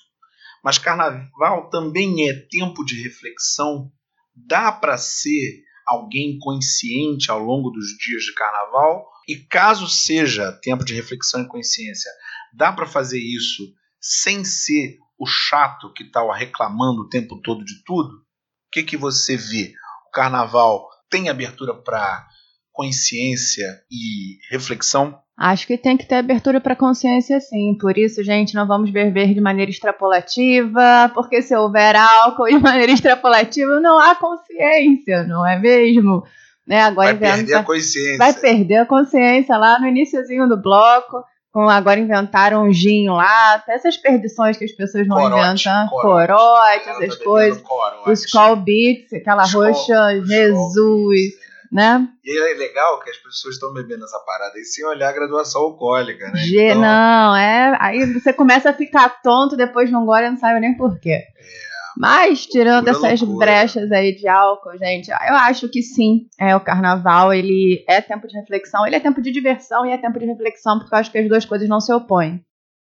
Mas carnaval também é tempo de reflexão. Dá para ser alguém consciente ao longo dos dias de carnaval? E caso seja tempo de reflexão e consciência, dá para fazer isso sem ser o chato que está reclamando o tempo todo de tudo? O que, que você vê? O carnaval tem abertura para consciência e reflexão? Acho que tem que ter abertura para consciência, sim. Por isso, gente, não vamos beber de maneira extrapolativa, porque se houver álcool de maneira extrapolativa, não há consciência, não é mesmo? Né? Agora vai perder a consciência. Vai perder a consciência lá no iníciozinho do bloco. Com, agora inventaram um gin lá, até essas perdições que as pessoas vão inventando, corote, corote essas tá coisas, os call beats, aquela Skol, roxa, Jesus, né? E é legal que as pessoas estão bebendo essa parada e sem olhar a graduação alcoólica, né? G, então... Não, é, aí você começa a ficar tonto, depois não gole, não sabe nem porquê. É. Mas, tirando essas loucura. brechas aí de álcool, gente, eu acho que sim, é o carnaval, ele é tempo de reflexão, ele é tempo de diversão e é tempo de reflexão, porque eu acho que as duas coisas não se opõem.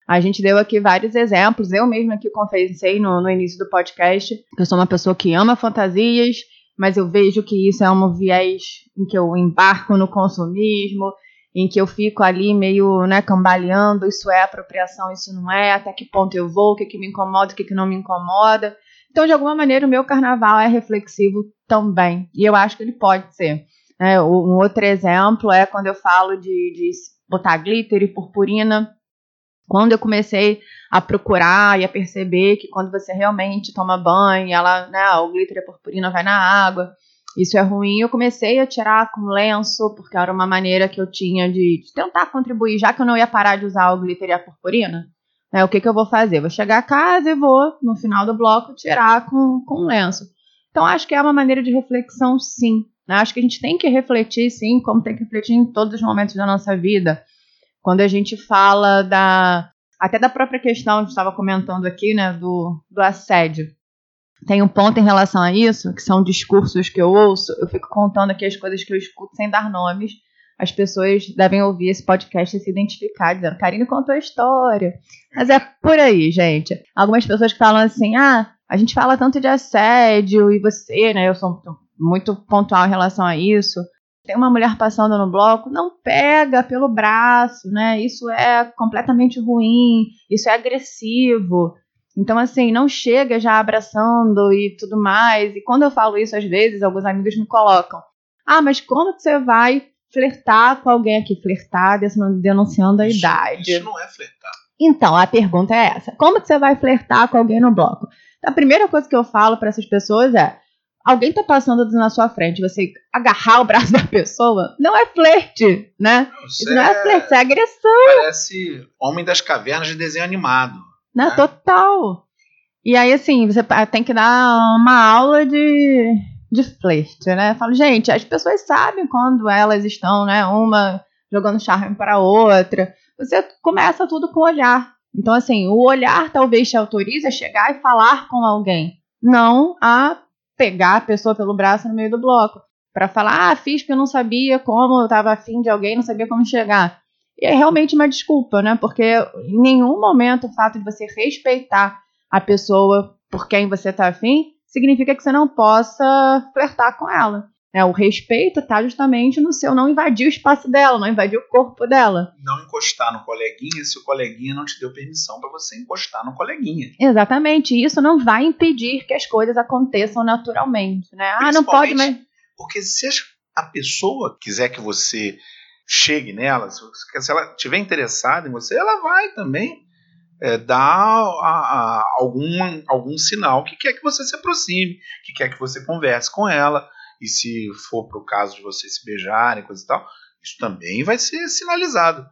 A gente deu aqui vários exemplos. Eu mesma aqui confessei no, no início do podcast que eu sou uma pessoa que ama fantasias, mas eu vejo que isso é um viés em que eu embarco no consumismo, em que eu fico ali meio né, cambaleando, isso é apropriação, isso não é, até que ponto eu vou, o que, que me incomoda, o que, que não me incomoda. Então, de alguma maneira, o meu carnaval é reflexivo também, e eu acho que ele pode ser. É, um outro exemplo é quando eu falo de, de botar glitter e purpurina. Quando eu comecei a procurar e a perceber que quando você realmente toma banho, ela, né, o glitter e a purpurina vai na água, isso é ruim. Eu comecei a tirar com lenço, porque era uma maneira que eu tinha de, de tentar contribuir, já que eu não ia parar de usar o glitter e a purpurina. Né, o que, que eu vou fazer? Vou chegar a casa e vou, no final do bloco, tirar com, com lenço. Então, acho que é uma maneira de reflexão, sim. Né? Acho que a gente tem que refletir, sim, como tem que refletir em todos os momentos da nossa vida. Quando a gente fala da. Até da própria questão, a gente estava comentando aqui, né, do, do assédio. Tem um ponto em relação a isso, que são discursos que eu ouço. Eu fico contando aqui as coisas que eu escuto sem dar nomes. As pessoas devem ouvir esse podcast e se identificar, dizendo: Karine contou a história. Mas é por aí, gente. Algumas pessoas que falam assim: ah, a gente fala tanto de assédio e você, né? Eu sou muito pontual em relação a isso. Tem uma mulher passando no bloco, não pega pelo braço, né? Isso é completamente ruim, isso é agressivo. Então, assim, não chega já abraçando e tudo mais. E quando eu falo isso, às vezes, alguns amigos me colocam: Ah, mas como que você vai flertar com alguém aqui? Flertar denunciando a isso, idade. Isso não é flertar. Então, a pergunta é essa: Como que você vai flertar com alguém no bloco? A primeira coisa que eu falo para essas pessoas é: alguém tá passando na sua frente, você agarrar o braço da pessoa, não é flerte, né? Isso, Isso não é flerte, isso é agressão. Parece Homem das Cavernas de desenho animado. Né? né? Total. E aí, assim, você tem que dar uma aula de, de flerte, né? Eu falo, gente, as pessoas sabem quando elas estão, né? Uma jogando charme para a outra. Você começa tudo com o olhar. Então, assim, o olhar talvez te autorize a chegar e falar com alguém, não a pegar a pessoa pelo braço no meio do bloco. Para falar, ah, fiz porque eu não sabia como, eu estava afim de alguém, não sabia como chegar. E é realmente uma desculpa, né? Porque em nenhum momento o fato de você respeitar a pessoa por quem você está afim significa que você não possa flertar com ela. É, o respeito está justamente no seu não invadir o espaço dela, não invadir o corpo dela. Não encostar no coleguinha se o coleguinha não te deu permissão para você encostar no coleguinha. Exatamente. Isso não vai impedir que as coisas aconteçam naturalmente, né? Ah, não pode, mas. Porque se a pessoa quiser que você chegue nela, se ela estiver interessada em você, ela vai também é, dar a, a, algum, algum sinal que quer que você se aproxime, que quer que você converse com ela e se for para o caso de vocês se beijarem, coisa e tal, isso também vai ser sinalizado.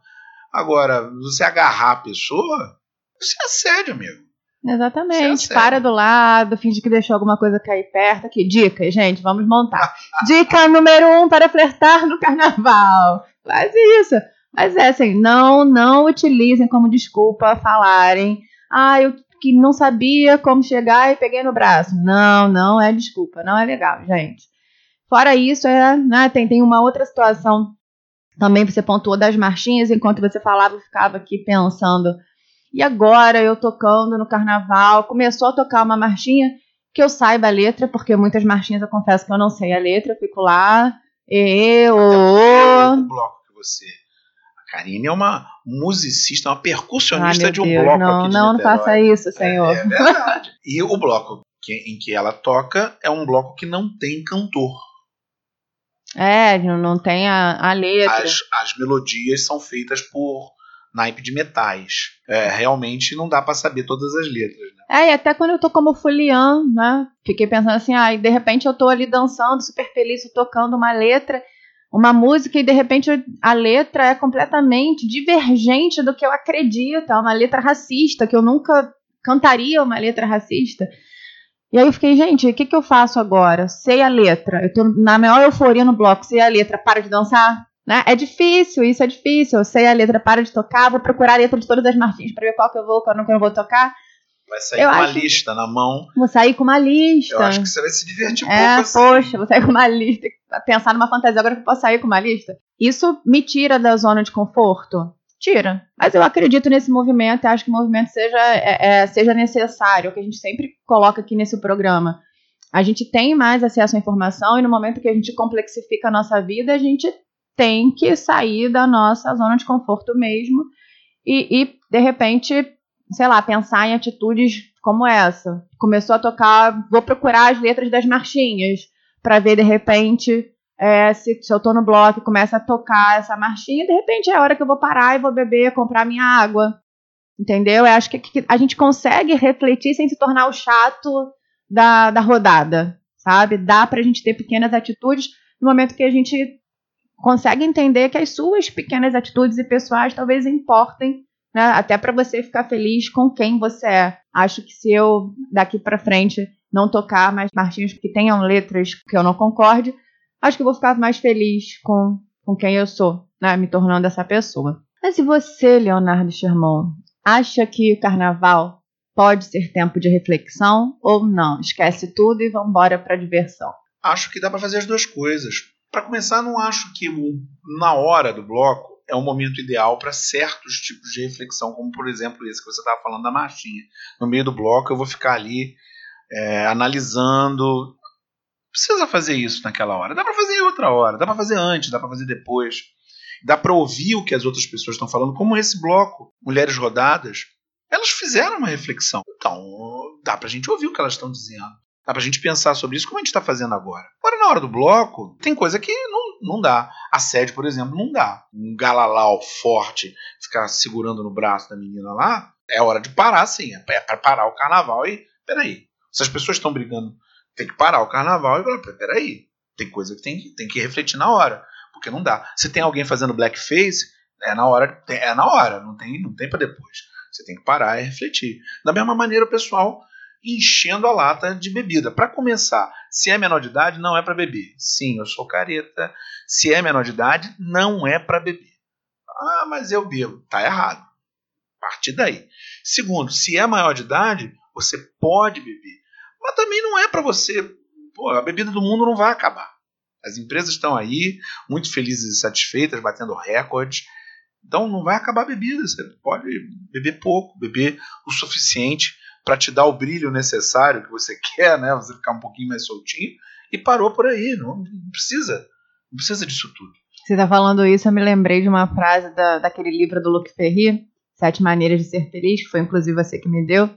Agora, você agarrar a pessoa, você é assédio, amigo. Exatamente. Para do lado, finge que deixou alguma coisa cair perto. Aqui, dicas, gente, vamos montar. Dica número um para flertar no carnaval. Faz isso. Mas é assim, não, não utilizem como desculpa falarem. Ah, eu que não sabia como chegar e peguei no braço. Não, não é desculpa, não é legal, gente. Fora isso, é, né, tem, tem uma outra situação também, você pontuou das marchinhas, enquanto você falava, eu ficava aqui pensando. E agora eu tocando no carnaval, começou a tocar uma marchinha que eu saiba a letra, porque muitas marchinhas eu confesso que eu não sei a letra, eu fico lá, e, o, bloco que você. A Karine é uma musicista, uma percussionista ah, de um Deus, bloco não, aqui de Não, não faça isso, senhor. É, é verdade. e o bloco que, em que ela toca é um bloco que não tem cantor. É, não tem a, a letra. As, as melodias são feitas por naipe de metais. É, realmente não dá para saber todas as letras. Né? É, e até quando eu tô como Fulian, né? Fiquei pensando assim, ah, e de repente eu tô ali dançando, super feliz, tocando uma letra, uma música, e de repente a letra é completamente divergente do que eu acredito. É uma letra racista, que eu nunca cantaria uma letra racista. E aí eu fiquei, gente, o que, que eu faço agora? Sei a letra. Eu tô na maior euforia no bloco, sei a letra, para de dançar. Né? É difícil, isso é difícil. Eu sei a letra, para de tocar, vou procurar a letra de todas as martins para ver qual que eu vou, qual que eu não vou tocar. Vai sair eu com uma lista na mão. Vou sair com uma lista. Eu acho que você vai se divertir um é, pouco assim. Poxa, vou sair com uma lista. Pensar numa fantasia agora que eu posso sair com uma lista. Isso me tira da zona de conforto. Tira. Mas eu acredito nesse movimento acho que o movimento seja, é, é, seja necessário, que a gente sempre coloca aqui nesse programa. A gente tem mais acesso à informação e no momento que a gente complexifica a nossa vida, a gente tem que sair da nossa zona de conforto mesmo e, e de repente, sei lá, pensar em atitudes como essa. Começou a tocar, vou procurar as letras das marchinhas para ver de repente é, se, se eu tô no bloco e começa a tocar essa marchinha, de repente é a hora que eu vou parar e vou beber, comprar minha água. Entendeu? Eu acho que, que a gente consegue refletir sem se tornar o chato da, da rodada, sabe? Dá pra gente ter pequenas atitudes no momento que a gente consegue entender que as suas pequenas atitudes e pessoais talvez importem, né? Até para você ficar feliz com quem você é. Acho que se eu daqui para frente não tocar mais marchinhos que tenham letras que eu não concorde, acho que eu vou ficar mais feliz com, com quem eu sou, né? Me tornando essa pessoa. Mas e você, Leonardo Sherman, acha que o carnaval pode ser tempo de reflexão ou não? Esquece tudo e vamos embora para diversão. Acho que dá para fazer as duas coisas. Para começar, não acho que na hora do bloco é o momento ideal para certos tipos de reflexão, como por exemplo esse que você estava falando da marchinha. No meio do bloco eu vou ficar ali é, analisando. Precisa fazer isso naquela hora. Dá para fazer em outra hora, dá para fazer antes, dá para fazer depois. Dá para ouvir o que as outras pessoas estão falando, como esse bloco, Mulheres Rodadas. Elas fizeram uma reflexão. Então, dá para a gente ouvir o que elas estão dizendo. Dá pra gente pensar sobre isso como a gente está fazendo agora. Agora, na hora do bloco, tem coisa que não, não dá. A sede, por exemplo, não dá. Um galalau forte ficar segurando no braço da menina lá, é hora de parar, sim. É para parar o carnaval e. Peraí. Se as pessoas estão brigando, tem que parar o carnaval e falar: peraí. Tem coisa que tem, tem que refletir na hora. Porque não dá. Se tem alguém fazendo blackface, é na hora, é na hora, não tem, não tem para depois. Você tem que parar e refletir. Da mesma maneira, o pessoal enchendo a lata de bebida. Para começar, se é menor de idade, não é para beber. Sim, eu sou careta. Se é menor de idade, não é para beber. Ah, mas eu bebo. Tá errado. A partir daí. Segundo, se é maior de idade, você pode beber. Mas também não é para você. Pô, a bebida do mundo não vai acabar. As empresas estão aí, muito felizes e satisfeitas, batendo recordes. Então não vai acabar a bebida. Você pode beber pouco, beber o suficiente para te dar o brilho necessário que você quer, né? Você ficar um pouquinho mais soltinho e parou por aí. Não, não precisa, não precisa disso tudo. Você está falando isso, eu me lembrei de uma frase da, daquele livro do Luc Ferry, Sete Maneiras de Ser Feliz, que foi inclusive você que me deu,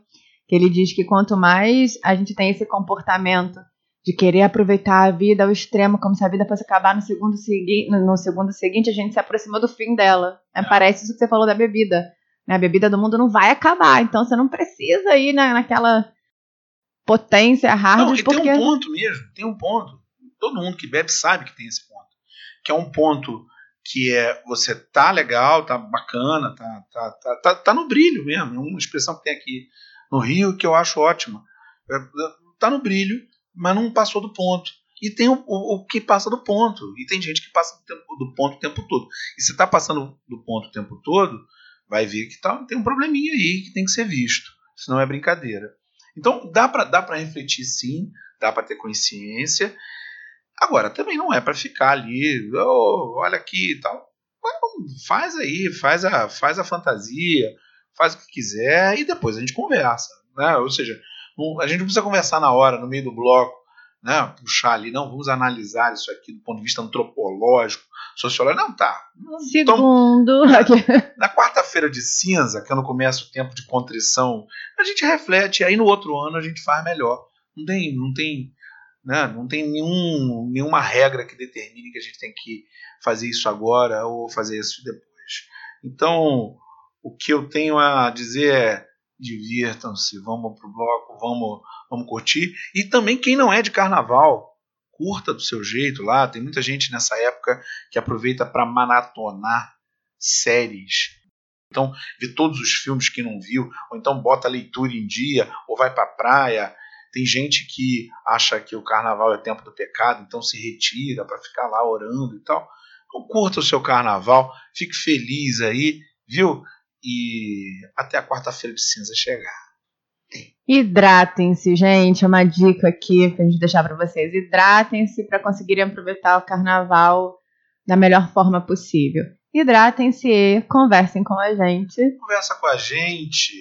que ele diz que quanto mais a gente tem esse comportamento de querer aproveitar a vida ao extremo, como se a vida fosse acabar no segundo, segui no segundo seguinte, a gente se aproxima do fim dela. É. Parece isso que você falou da bebida. Né? A bebida do mundo não vai acabar, então você não precisa ir na, naquela potência hard. Não, e porque... tem um ponto mesmo, tem um ponto. Todo mundo que bebe sabe que tem esse ponto. Que é um ponto que é você tá legal, tá bacana, tá, tá, tá, tá, tá no brilho mesmo. É uma expressão que tem aqui no Rio que eu acho ótima. É, tá no brilho, mas não passou do ponto. E tem o, o, o, que passa do ponto. E tem gente que passa do, tempo, do ponto o tempo todo. E se está passando do ponto o tempo todo, vai ver que tá, tem um probleminha aí que tem que ser visto, senão é brincadeira. Então dá para dá refletir sim, dá para ter consciência. Agora, também não é para ficar ali, oh, olha aqui e tal. Faz aí, faz a, faz a fantasia, faz o que quiser e depois a gente conversa. Né? Ou seja, a gente não precisa conversar na hora, no meio do bloco, né? puxar ali, não, vamos analisar isso aqui do ponto de vista antropológico, sociológico. Não, tá. Segundo. Então, na, na quarta-feira de cinza, que é no começo o tempo de contrição, a gente reflete, aí no outro ano a gente faz melhor. Não tem, não tem, né? não tem nenhum, nenhuma regra que determine que a gente tem que fazer isso agora ou fazer isso depois. Então, o que eu tenho a dizer é divirtam-se, vamos pro bloco, vamos, vamos curtir. E também quem não é de carnaval, curta do seu jeito lá. Tem muita gente nessa época que aproveita para maratonar séries. Então, vê todos os filmes que não viu, ou então bota a leitura em dia, ou vai para a praia. Tem gente que acha que o carnaval é tempo do pecado, então se retira para ficar lá orando e tal. Então, curta o seu carnaval, fique feliz aí, viu? E até a quarta-feira de cinza chegar. Hidratem-se, gente. É uma dica aqui pra gente deixar para vocês. Hidratem-se para conseguirem aproveitar o carnaval da melhor forma possível. Hidratem-se, conversem com a gente. Conversa com a gente.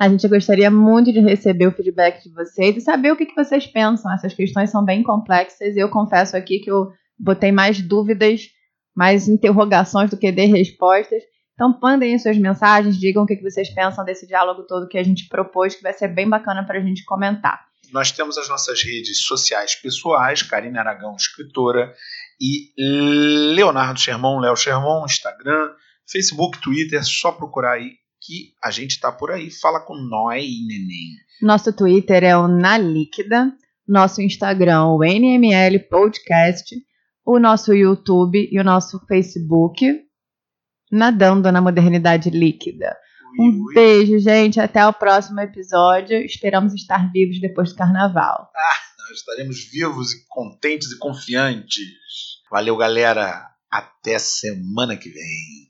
A gente gostaria muito de receber o feedback de vocês e saber o que, que vocês pensam. Essas questões são bem complexas e eu confesso aqui que eu botei mais dúvidas, mais interrogações do que de respostas. Então, mandem suas mensagens, digam o que, vocês pensam desse diálogo todo que a gente propôs, que vai ser bem bacana para a gente comentar. Nós temos as nossas redes sociais pessoais, Karine Aragão, escritora, e Leonardo Sherman, Léo Sherman, Instagram, Facebook, Twitter, só procurar aí que a gente está por aí. Fala com nós, neném. Nosso Twitter é o Na Líquida, nosso Instagram o NML Podcast, o nosso YouTube e o nosso Facebook, Nadando na Modernidade Líquida. Ui, Um ui. beijo, gente. Até o próximo episódio. Esperamos estar vivos depois do carnaval. Nós estaremos vivos e contentes e confiantes. Valeu, galera. Até semana que vem.